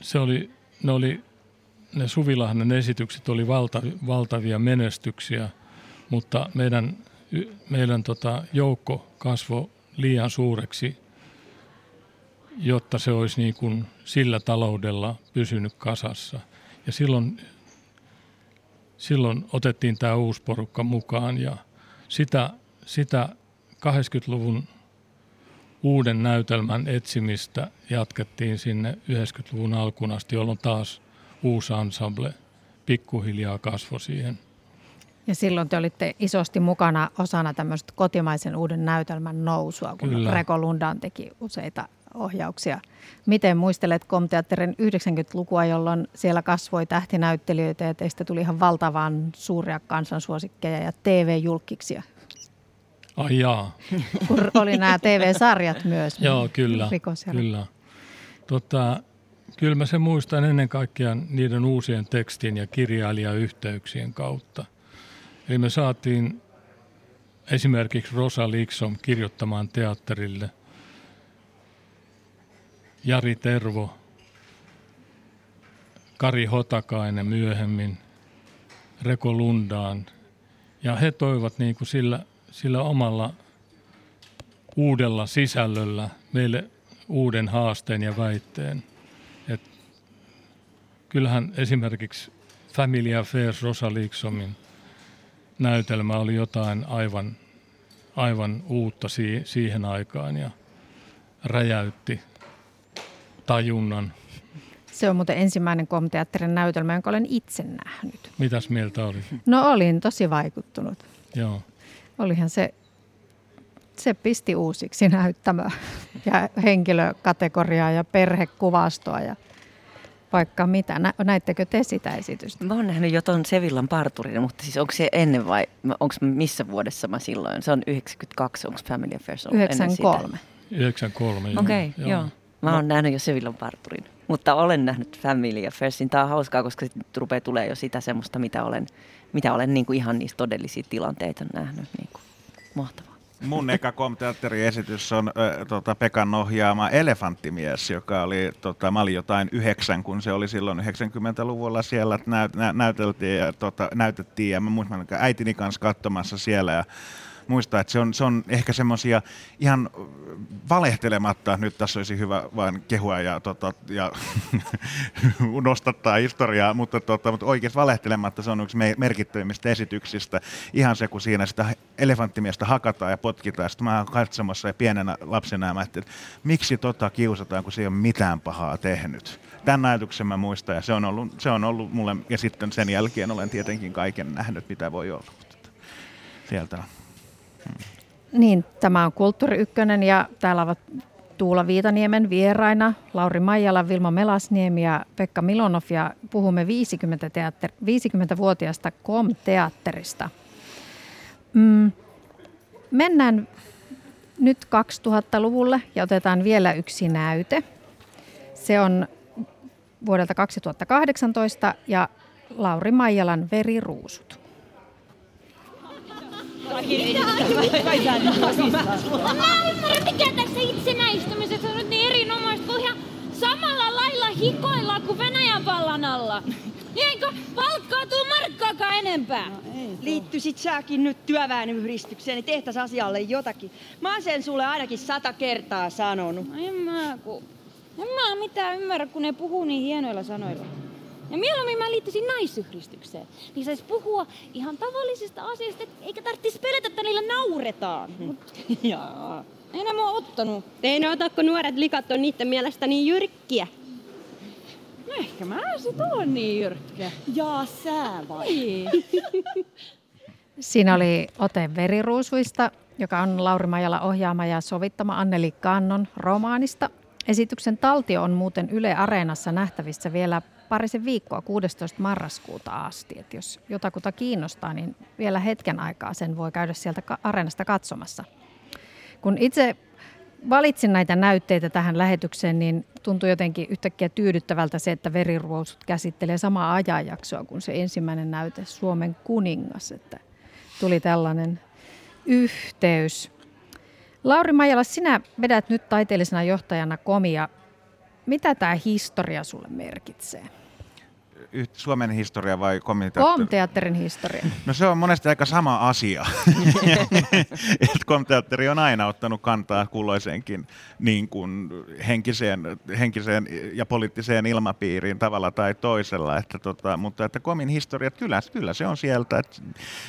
se oli, ne, oli, ne Suvilahden esitykset oli valta, valtavia menestyksiä, mutta meidän, meidän tota joukko kasvoi liian suureksi jotta se olisi niin kuin sillä taloudella pysynyt kasassa. Ja silloin, silloin otettiin tämä uusi porukka mukaan ja sitä, sitä 80-luvun uuden näytelmän etsimistä jatkettiin sinne 90-luvun alkuun asti, jolloin taas uusi ensemble pikkuhiljaa kasvoi siihen. Ja silloin te olitte isosti mukana osana tämmöistä kotimaisen uuden näytelmän nousua, kun Kyllä. Reko Lundan teki useita ohjauksia. Miten muistelet Komteatterin 90-lukua, jolloin siellä kasvoi tähtinäyttelijöitä ja teistä tuli ihan valtavan suuria kansansuosikkeja ja TV-julkkiksia? Ai jaa. Kun oli nämä TV-sarjat myös. Joo, kyllä. kyllä. Tota, kyllä mä sen muistan ennen kaikkea niiden uusien tekstin ja kirjailijayhteyksien kautta. Eli me saatiin esimerkiksi Rosa Liksom kirjoittamaan teatterille – Jari Tervo, Kari Hotakainen myöhemmin, Reko Lundaan. Ja he toivat niin kuin sillä, sillä omalla uudella sisällöllä meille uuden haasteen ja väitteen. Et kyllähän esimerkiksi Family Affairs Rosa Liksomin näytelmä oli jotain aivan, aivan uutta siihen aikaan ja räjäytti tajunnan. Se on muuten ensimmäinen komteatterin näytelmä, jonka olen itse nähnyt. Mitäs mieltä oli? No olin tosi vaikuttunut. Joo. Olihan se, se pisti uusiksi näyttämää ja henkilökategoriaa ja perhekuvastoa ja vaikka mitä. Näittekö te sitä esitystä? Mä oon nähnyt jo ton Sevillan parturin, mutta siis onko se ennen vai onko missä vuodessa mä silloin? Se on 92, onko Family Affairs ollut 93. 93, joo. Okei, okay, joo. joo. Mä oon no. nähnyt jo Sevillan parturin, mutta olen nähnyt Family Affairsin. Tämä on hauskaa, koska sitten rupeaa tulee jo sitä semmoista, mitä olen, mitä olen niin kuin ihan niistä todellisia tilanteita nähnyt. Niin kuin. Mahtavaa. Mun eka esitys on äh, tota, Pekan ohjaama Elefanttimies, joka oli, tota, mä olin jotain yhdeksän, kun se oli silloin 90-luvulla siellä, nä, nä, näyteltiin ja tota, näytettiin ja mä muistan äitini kanssa katsomassa siellä ja muistaa, että se on, se on ehkä semmoisia ihan valehtelematta, nyt tässä olisi hyvä vain kehua ja, tota, ja [LAUGHS] nostattaa historiaa, mutta, tota, mutta oikeasti valehtelematta se on yksi merkittävimmistä esityksistä. Ihan se, kun siinä sitä elefanttimiestä hakataan ja potkitaan. Sitten mä oon katsomassa ja pienenä lapsena mä että miksi tota kiusataan, kun se ei ole mitään pahaa tehnyt. Tämän ajatuksen mä muistan ja se on ollut, se on ollut mulle, ja sitten sen jälkeen olen tietenkin kaiken nähnyt, mitä voi olla. Sieltä on. Niin, tämä on Kulttuuri Ykkönen ja täällä ovat Tuula Viitaniemen vieraina, Lauri Maijala, Vilma Melasniemi ja Pekka Milonov ja puhumme 50 teatter, 50-vuotiaasta KOM-teatterista. Mm, mennään nyt 2000-luvulle ja otetaan vielä yksi näyte. Se on vuodelta 2018 ja Lauri Maijalan Veriruusut. Mä ymmärrän, mikä tässä itsenäistymisessä on nyt niin erinomaista, kun ihan samalla lailla hikoillaan kuin Venäjän vallan alla. Eikö palkkaa tuu markkaakaan enempää? No, Liittyisit säkin nyt työväenyhdistykseen, niin tehtäis asialle jotakin. Mä oon sen sulle ainakin sata kertaa sanonut. No en mä, ku... En mä mitään ymmärrä, kun ne puhuu niin hienoilla sanoilla. Ja mieluummin mä liittyisin naisyhdistykseen. Niin sais puhua ihan tavallisista asioista, eikä tarvitsisi pelätä, että niillä nauretaan. Hmm. Mut, [LAUGHS] jaa. Ei ottanut. Ei ne ota, kun nuoret likat on niiden mielestä niin jyrkkiä. No ehkä mä sit oon niin jyrkkä. Jaa, sä vai? Niin. [LAUGHS] Siinä oli ote veriruusuista, joka on Lauri Majala ohjaama ja sovittama Anneli Kannon romaanista. Esityksen taltio on muuten Yle Areenassa nähtävissä vielä parisen viikkoa 16. marraskuuta asti. Et jos jotakuta kiinnostaa, niin vielä hetken aikaa sen voi käydä sieltä Areenasta katsomassa. Kun itse valitsin näitä näytteitä tähän lähetykseen, niin tuntui jotenkin yhtäkkiä tyydyttävältä se, että Veriruusut käsittelee samaa ajanjaksoa kuin se ensimmäinen näyte Suomen kuningas. Että tuli tällainen yhteys. Lauri Majala, sinä vedät nyt taiteellisena johtajana komia. Mitä tämä historia sulle merkitsee? Suomen historia vai komiteatteri? Komteatterin historia. No se on monesti aika sama asia. [LAUGHS] komteatteri on aina ottanut kantaa kulloisenkin niin kuin henkiseen, henkiseen ja poliittiseen ilmapiiriin tavalla tai toisella. Että tota, mutta että komin historia, kyllä, kyllä se on sieltä. Että,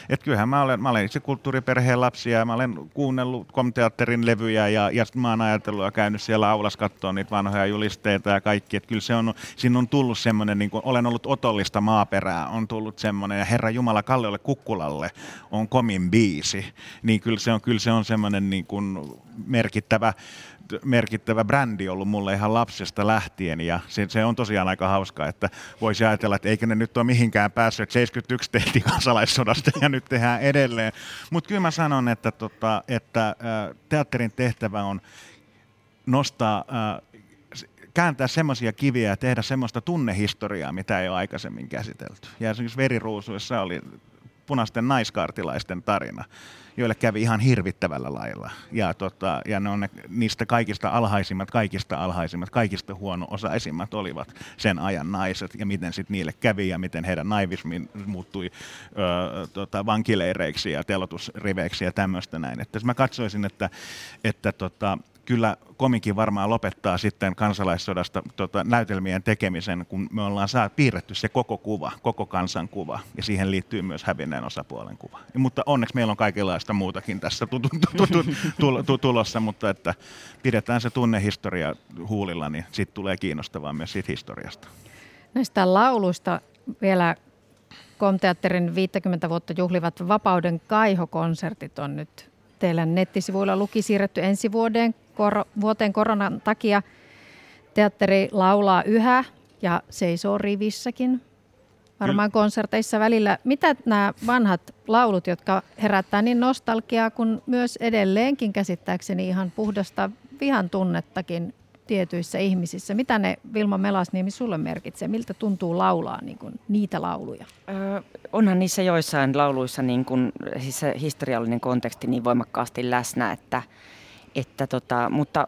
että kyllähän mä olen, mä olen itse kulttuuriperheen lapsia ja mä olen kuunnellut komteatterin levyjä ja, ja mä oon ajatellut ja käynyt siellä aulassa katsoa niitä vanhoja julisteita ja kaikki. Että kyllä se on, siinä on tullut semmoinen, niin kuin, olen ollut otollista maaperää on tullut semmoinen, ja Herra Jumala Kalleolle Kukkulalle on komin biisi, niin kyllä se on, kyllä se on semmoinen niin kuin merkittävä merkittävä brändi ollut mulle ihan lapsesta lähtien ja se, se on tosiaan aika hauska, että voisi ajatella, että eikö ne nyt ole mihinkään päässyt, 71 tehtiin kansalaissodasta ja nyt tehdään edelleen. Mutta kyllä mä sanon, että, tota, että teatterin tehtävä on nostaa kääntää semmoisia kiviä ja tehdä semmoista tunnehistoriaa, mitä ei ole aikaisemmin käsitelty. Ja esimerkiksi Veriruusuissa oli punaisten naiskaartilaisten tarina, joille kävi ihan hirvittävällä lailla. Ja, tota, ja ne on ne, niistä kaikista alhaisimmat, kaikista alhaisimmat, kaikista huono-osaisimmat olivat sen ajan naiset, ja miten sitten niille kävi, ja miten heidän naivismi muuttui ö, tota, vankileireiksi ja telotusriveiksi ja tämmöistä näin. Että mä katsoisin, että, että tota, kyllä komikin varmaan lopettaa sitten kansalaissodasta tota, näytelmien tekemisen, kun me ollaan saa piirretty se koko kuva, koko kansan kuva, ja siihen liittyy myös hävinneen osapuolen kuva. Ja, mutta onneksi meillä on kaikenlaista muutakin tässä tulossa, mutta että pidetään se tunnehistoria huulilla, niin sitten tulee kiinnostavaa myös siitä historiasta. Näistä lauluista vielä Komteatterin 50 vuotta juhlivat Vapauden kaihokonsertit on nyt teillä nettisivuilla luki siirretty ensi vuoden kor- vuoteen koronan takia. Teatteri laulaa yhä ja seisoo rivissäkin varmaan konserteissa välillä. Mitä nämä vanhat laulut, jotka herättää niin nostalgiaa kuin myös edelleenkin käsittääkseni ihan puhdasta vihan tunnettakin tietyissä ihmisissä. Mitä ne Vilma Melasniemi sulle merkitsee? Miltä tuntuu laulaa niin kuin, niitä lauluja? Öö, onhan niissä joissain lauluissa niin kuin, siis se historiallinen konteksti niin voimakkaasti läsnä, että, että tota, mutta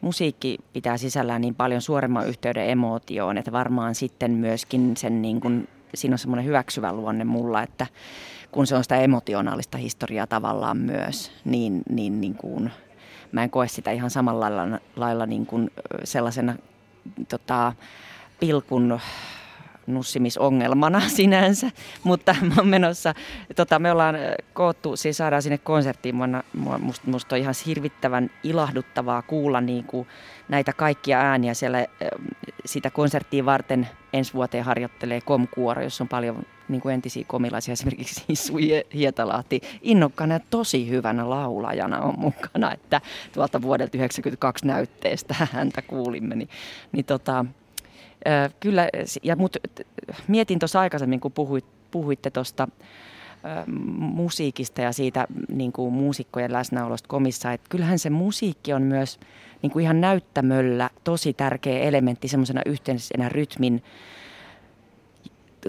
musiikki pitää sisällään niin paljon suoremman yhteyden emootioon, että varmaan sitten myöskin sen niin kuin, siinä on semmoinen hyväksyvä luonne mulla, että kun se on sitä emotionaalista historiaa tavallaan myös, niin, niin, niin kuin, mä en koe sitä ihan samalla lailla, lailla niin kuin sellaisena tota, pilkun nussimisongelmana [LAUGHS] sinänsä, mutta mä oon menossa, tota, me ollaan koottu, siis saadaan sinne konserttiin, musta, musta on ihan hirvittävän ilahduttavaa kuulla niin kuin näitä kaikkia ääniä siellä sitä konserttia varten ensi vuoteen harjoittelee Komkuoro, jossa on paljon niin kuin entisiä komilaisia, esimerkiksi Issu Hietalahti, innokkaana ja tosi hyvänä laulajana on mukana, että tuolta vuodelta 1992 näytteestä häntä kuulimme, niin, niin tota, kyllä, ja mut, mietin tuossa aikaisemmin, kun puhuit, puhuitte tuosta musiikista ja siitä niin kuin muusikkojen läsnäolosta komissa, että kyllähän se musiikki on myös niin kuin ihan näyttämöllä tosi tärkeä elementti semmoisena yhteisenä rytmin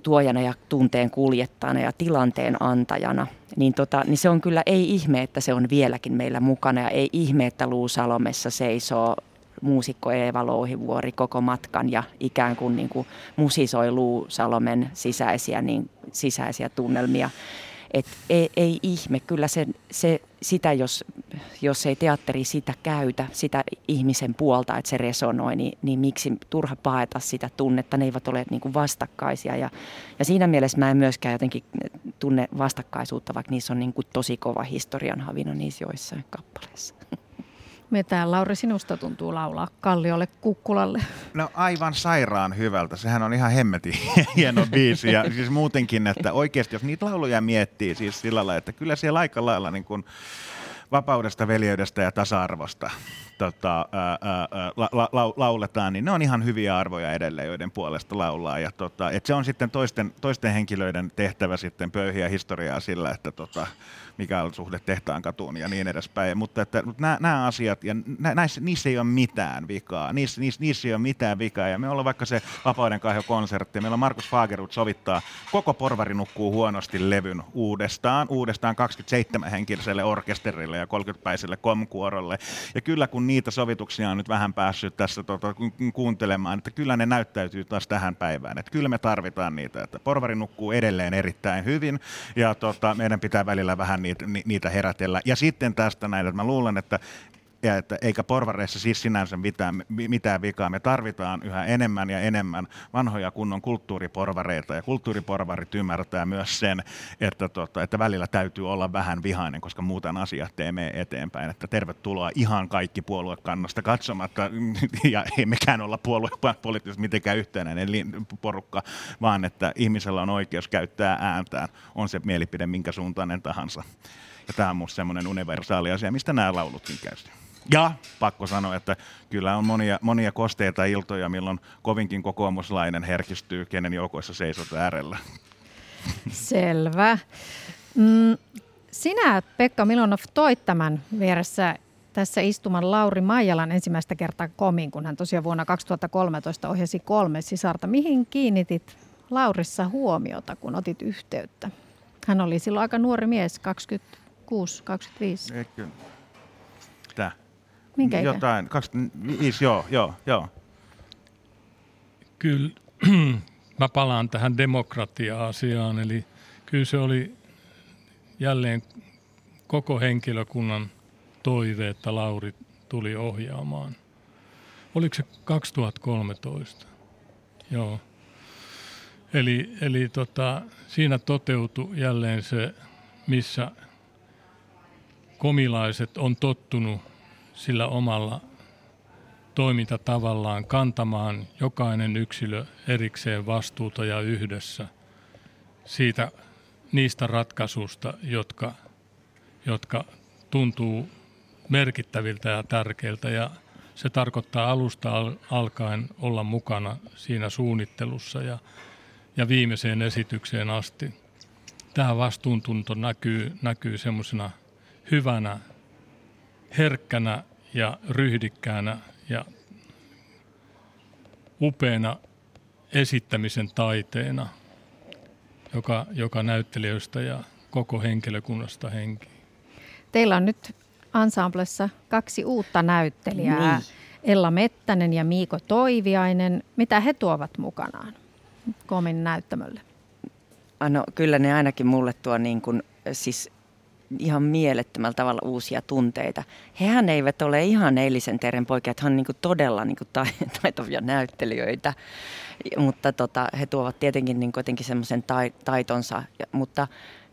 tuojana ja tunteen kuljettajana ja tilanteen antajana, niin, tota, niin se on kyllä ei ihme, että se on vieläkin meillä mukana ja ei ihme, että Luusalomessa seisoo muusikko Eeva Louhivuori koko matkan ja ikään kuin, niin kuin musisoi Luu Salomen sisäisiä, niin, sisäisiä tunnelmia. Et ei, ei ihme, kyllä se, se, sitä, jos, jos ei teatteri sitä käytä, sitä ihmisen puolta, että se resonoi, niin, niin miksi turha paeta sitä tunnetta, ne eivät ole niin kuin vastakkaisia. Ja, ja siinä mielessä mä en myöskään jotenkin tunne vastakkaisuutta, vaikka niissä on niin kuin tosi kova historian havina niissä joissain kappaleissa. Mitä Lauri sinusta tuntuu laulaa Kalliolle Kukkulalle? No aivan sairaan hyvältä. Sehän on ihan hemmetin [LAUGHS] hieno biisi. Ja siis muutenkin, että oikeasti jos niitä lauluja miettii siis sillä lailla, että kyllä siellä aika lailla niin kuin vapaudesta, veljeydestä ja tasa-arvosta tota, ää, ää, la, la, lauletaan, niin ne on ihan hyviä arvoja edelleen, joiden puolesta laulaa. Ja tota, et se on sitten toisten, toisten henkilöiden tehtävä sitten pöyhiä historiaa sillä, että tota, mikä on suhde tehtaan katuun ja niin edespäin. Mutta että, nämä, nämä asiat, ja näissä, niissä ei ole mitään vikaa. Niissä, niissä, niissä ei ole mitään vikaa. Ja me ollaan vaikka se Vapauden konsertti. Meillä on Markus Fagerut sovittaa koko Porvari nukkuu huonosti levyn uudestaan. Uudestaan 27 henkilöiselle orkesterille ja 30-päiselle komkuorolle. Ja kyllä kun niitä sovituksia on nyt vähän päässyt tässä tota, kuuntelemaan, että kyllä ne näyttäytyy taas tähän päivään. Että kyllä me tarvitaan niitä. Että Porvari nukkuu edelleen erittäin hyvin ja tota, meidän pitää välillä vähän niitä, niitä herätellä. Ja sitten tästä näin, että mä luulen, että ja että eikä porvareissa siis sinänsä mitään, mitään vikaa. Me tarvitaan yhä enemmän ja enemmän vanhoja kunnon kulttuuriporvareita ja kulttuuriporvarit ymmärtää myös sen, että, tota, että välillä täytyy olla vähän vihainen, koska muuten asiat ei mene eteenpäin. Että tervetuloa ihan kaikki puoluekannasta katsomatta [LAUGHS] ja ei mekään olla puoluepoliittisesti mitenkään yhtenäinen porukka, vaan että ihmisellä on oikeus käyttää ääntään, on se mielipide minkä suuntainen tahansa. Ja tämä on minusta semmoinen universaali asia, mistä nämä laulutkin käyvät. Ja pakko sanoa, että kyllä on monia, monia kosteita iltoja, milloin kovinkin kokoomuslainen herkistyy, kenen joukoissa seisot äärellä. Selvä. Mm, sinä, Pekka Milonov, toit tämän vieressä tässä istuman Lauri Maijalan ensimmäistä kertaa komin, kun hän tosiaan vuonna 2013 ohjasi kolme sisarta. Mihin kiinnitit Laurissa huomiota, kun otit yhteyttä? Hän oli silloin aika nuori mies, 26-25. Eikö? Minkä ikä? Jotain, 25, joo, joo, joo. Kyllä, [CLEARS THROAT] mä palaan tähän demokratia-asiaan, eli kyllä se oli jälleen koko henkilökunnan toive, että Lauri tuli ohjaamaan. Oliko se 2013? Joo. Eli, eli tota, siinä toteutui jälleen se, missä komilaiset on tottunut sillä omalla toimintatavallaan kantamaan jokainen yksilö erikseen vastuuta ja yhdessä siitä niistä ratkaisusta, jotka, jotka tuntuu merkittäviltä ja tärkeiltä ja se tarkoittaa alusta alkaen olla mukana siinä suunnittelussa ja, ja viimeiseen esitykseen asti. Tämä vastuuntunto näkyy, näkyy semmoisena hyvänä herkkänä ja ryhdikkäänä ja upeana esittämisen taiteena, joka, joka näyttelijöistä ja koko henkilökunnasta henki. Teillä on nyt ensemblessa kaksi uutta näyttelijää, niin. Ella Mettänen ja Miiko Toiviainen. Mitä he tuovat mukanaan Komin näyttämölle? No kyllä ne ainakin mulle tuo niin kuin, siis ihan mielettömällä tavalla uusia tunteita. Hehän eivät ole ihan eilisen teren poikia, että he on niin todella niin [LAUGHS] taitavia näyttelijöitä, mutta tota, he tuovat tietenkin niin jotenkin semmoisen taitonsa, mutta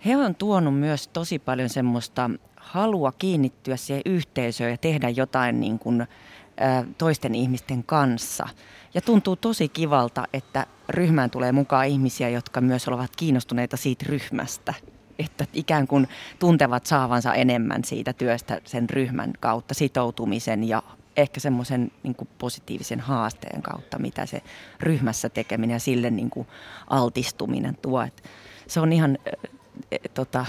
he on tuonut myös tosi paljon semmoista halua kiinnittyä siihen yhteisöön ja tehdä jotain niin kuin, toisten ihmisten kanssa. Ja tuntuu tosi kivalta, että ryhmään tulee mukaan ihmisiä, jotka myös ovat kiinnostuneita siitä ryhmästä että ikään kuin tuntevat saavansa enemmän siitä työstä sen ryhmän kautta, sitoutumisen ja ehkä semmoisen niin positiivisen haasteen kautta, mitä se ryhmässä tekeminen ja sille niin kuin altistuminen tuo. Et se on ihan, e, tota,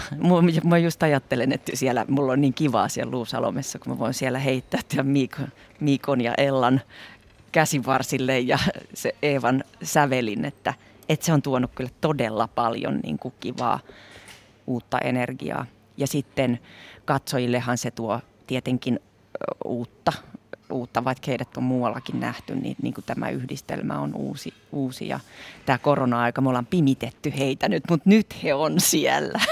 mä just ajattelen, että siellä mulla on niin kivaa siellä Luusalomessa, kun mä voin siellä heittää Miikon, Miikon ja Ellan käsivarsille ja se Eevan sävelin, että, että se on tuonut kyllä todella paljon niin kuin kivaa uutta energiaa. Ja sitten katsojillehan se tuo tietenkin uutta uutta, vaikka heidät on muuallakin nähty, niin, niin kuin tämä yhdistelmä on uusi, uusi. Ja tämä korona-aika, me ollaan pimitetty heitä nyt, mutta nyt he on siellä. [LAUGHS]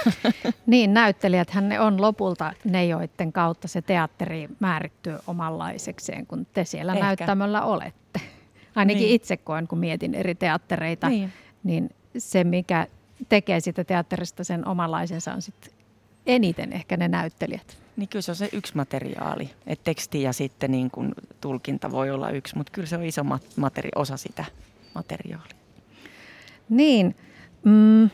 Niin, näyttelijät ne on lopulta ne, joiden kautta se teatteri määrittyy omanlaisekseen, kun te siellä Ehkä. näyttämöllä olette. Ainakin niin. itse koen, kun mietin eri teattereita, niin, niin se, mikä tekee sitä teatterista sen omanlaisensa, on sitten eniten ehkä ne näyttelijät. Niin kyllä se on se yksi materiaali. että teksti ja sitten niin kuin tulkinta voi olla yksi, mutta kyllä se on iso materi- osa sitä materiaalia. Niin. Mm,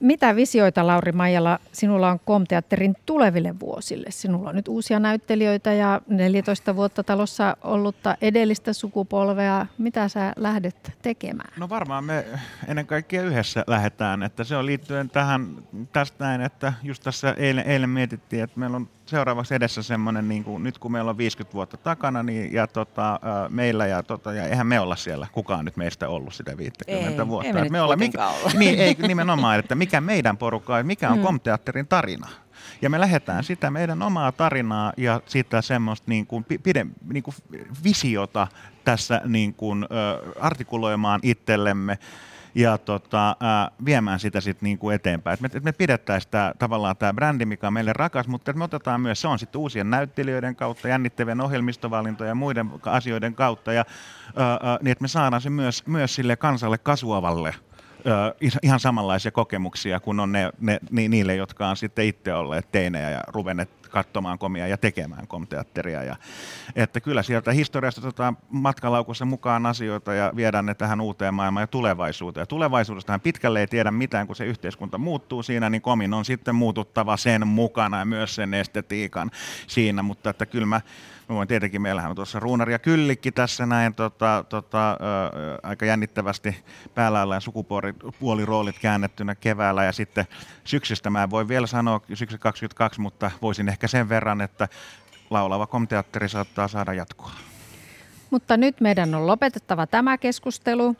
mitä visioita, Lauri Maijala, sinulla on Komteatterin tuleville vuosille? Sinulla on nyt uusia näyttelijöitä ja 14 vuotta talossa ollutta edellistä sukupolvea. Mitä sä lähdet tekemään? No varmaan me ennen kaikkea yhdessä lähdetään. Että se on liittyen tähän tästä näin, että just tässä eilen, eilen mietittiin, että meillä on seuraavaksi edessä semmoinen, niin kuin, nyt kun meillä on 50 vuotta takana, niin ja tota, meillä ja, tota, ja eihän me olla siellä kukaan nyt meistä ollut sitä 50 ei, vuotta. Ei me, me olla, mikä, olla. Niin, ei [LAUGHS] nimenomaan, että mikä meidän porukka on, mikä on mm. Komteatterin tarina. Ja me lähdetään sitä meidän omaa tarinaa ja sitä semmoista niin kuin, pide, niin kuin visiota tässä niin kuin, ö, artikuloimaan itsellemme ja tota, ää, viemään sitä sitten niinku eteenpäin. Et me, et me pidettäisiin tää, tavallaan tämä brändi, mikä on meille rakas, mutta me otetaan myös, se on sitten uusien näyttelijöiden kautta, jännittävien ohjelmistovalintojen ja muiden asioiden kautta, ja, ää, ää, niin että me saadaan se myös, myös sille kansalle kasuavalle ihan samanlaisia kokemuksia kuin on ne, ne, niille, jotka on sitten itse olleet teinejä ja ruvenneet katsomaan komia ja tekemään komteatteria. Ja, että kyllä sieltä historiasta otetaan matkalaukussa mukaan asioita ja viedään ne tähän uuteen maailmaan ja tulevaisuuteen. Ja tulevaisuudestahan pitkälle ei tiedä mitään, kun se yhteiskunta muuttuu siinä, niin komin on sitten muututtava sen mukana ja myös sen estetiikan siinä, mutta että kyllä mä Mä voin tietenkin, meillähän on tuossa Ruunari ja Kyllikki tässä näin tota, tota, ö, aika jännittävästi päällä sukupuoliroolit käännettynä keväällä ja sitten syksystä mä en voi vielä sanoa syksy 22, mutta voisin ehkä sen verran, että laulava komteatteri saattaa saada jatkoa. Mutta nyt meidän on lopetettava tämä keskustelu.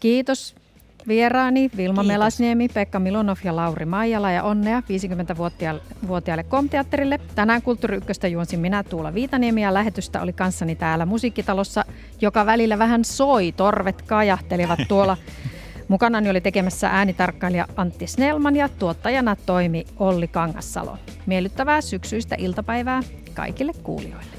Kiitos Vieraani Vilma Kiitos. Melasniemi, Pekka Milonov ja Lauri Maijala ja onnea 50-vuotiaalle komteatterille. Tänään Kulttuuri Ykköstä juonsin minä Tuula Viitaniemi ja lähetystä oli kanssani täällä musiikkitalossa, joka välillä vähän soi, torvet kajahtelivat tuolla. [LAUGHS] Mukanani oli tekemässä äänitarkkailija Antti Snellman ja tuottajana toimi Olli Kangassalo. Miellyttävää syksyistä iltapäivää kaikille kuulijoille.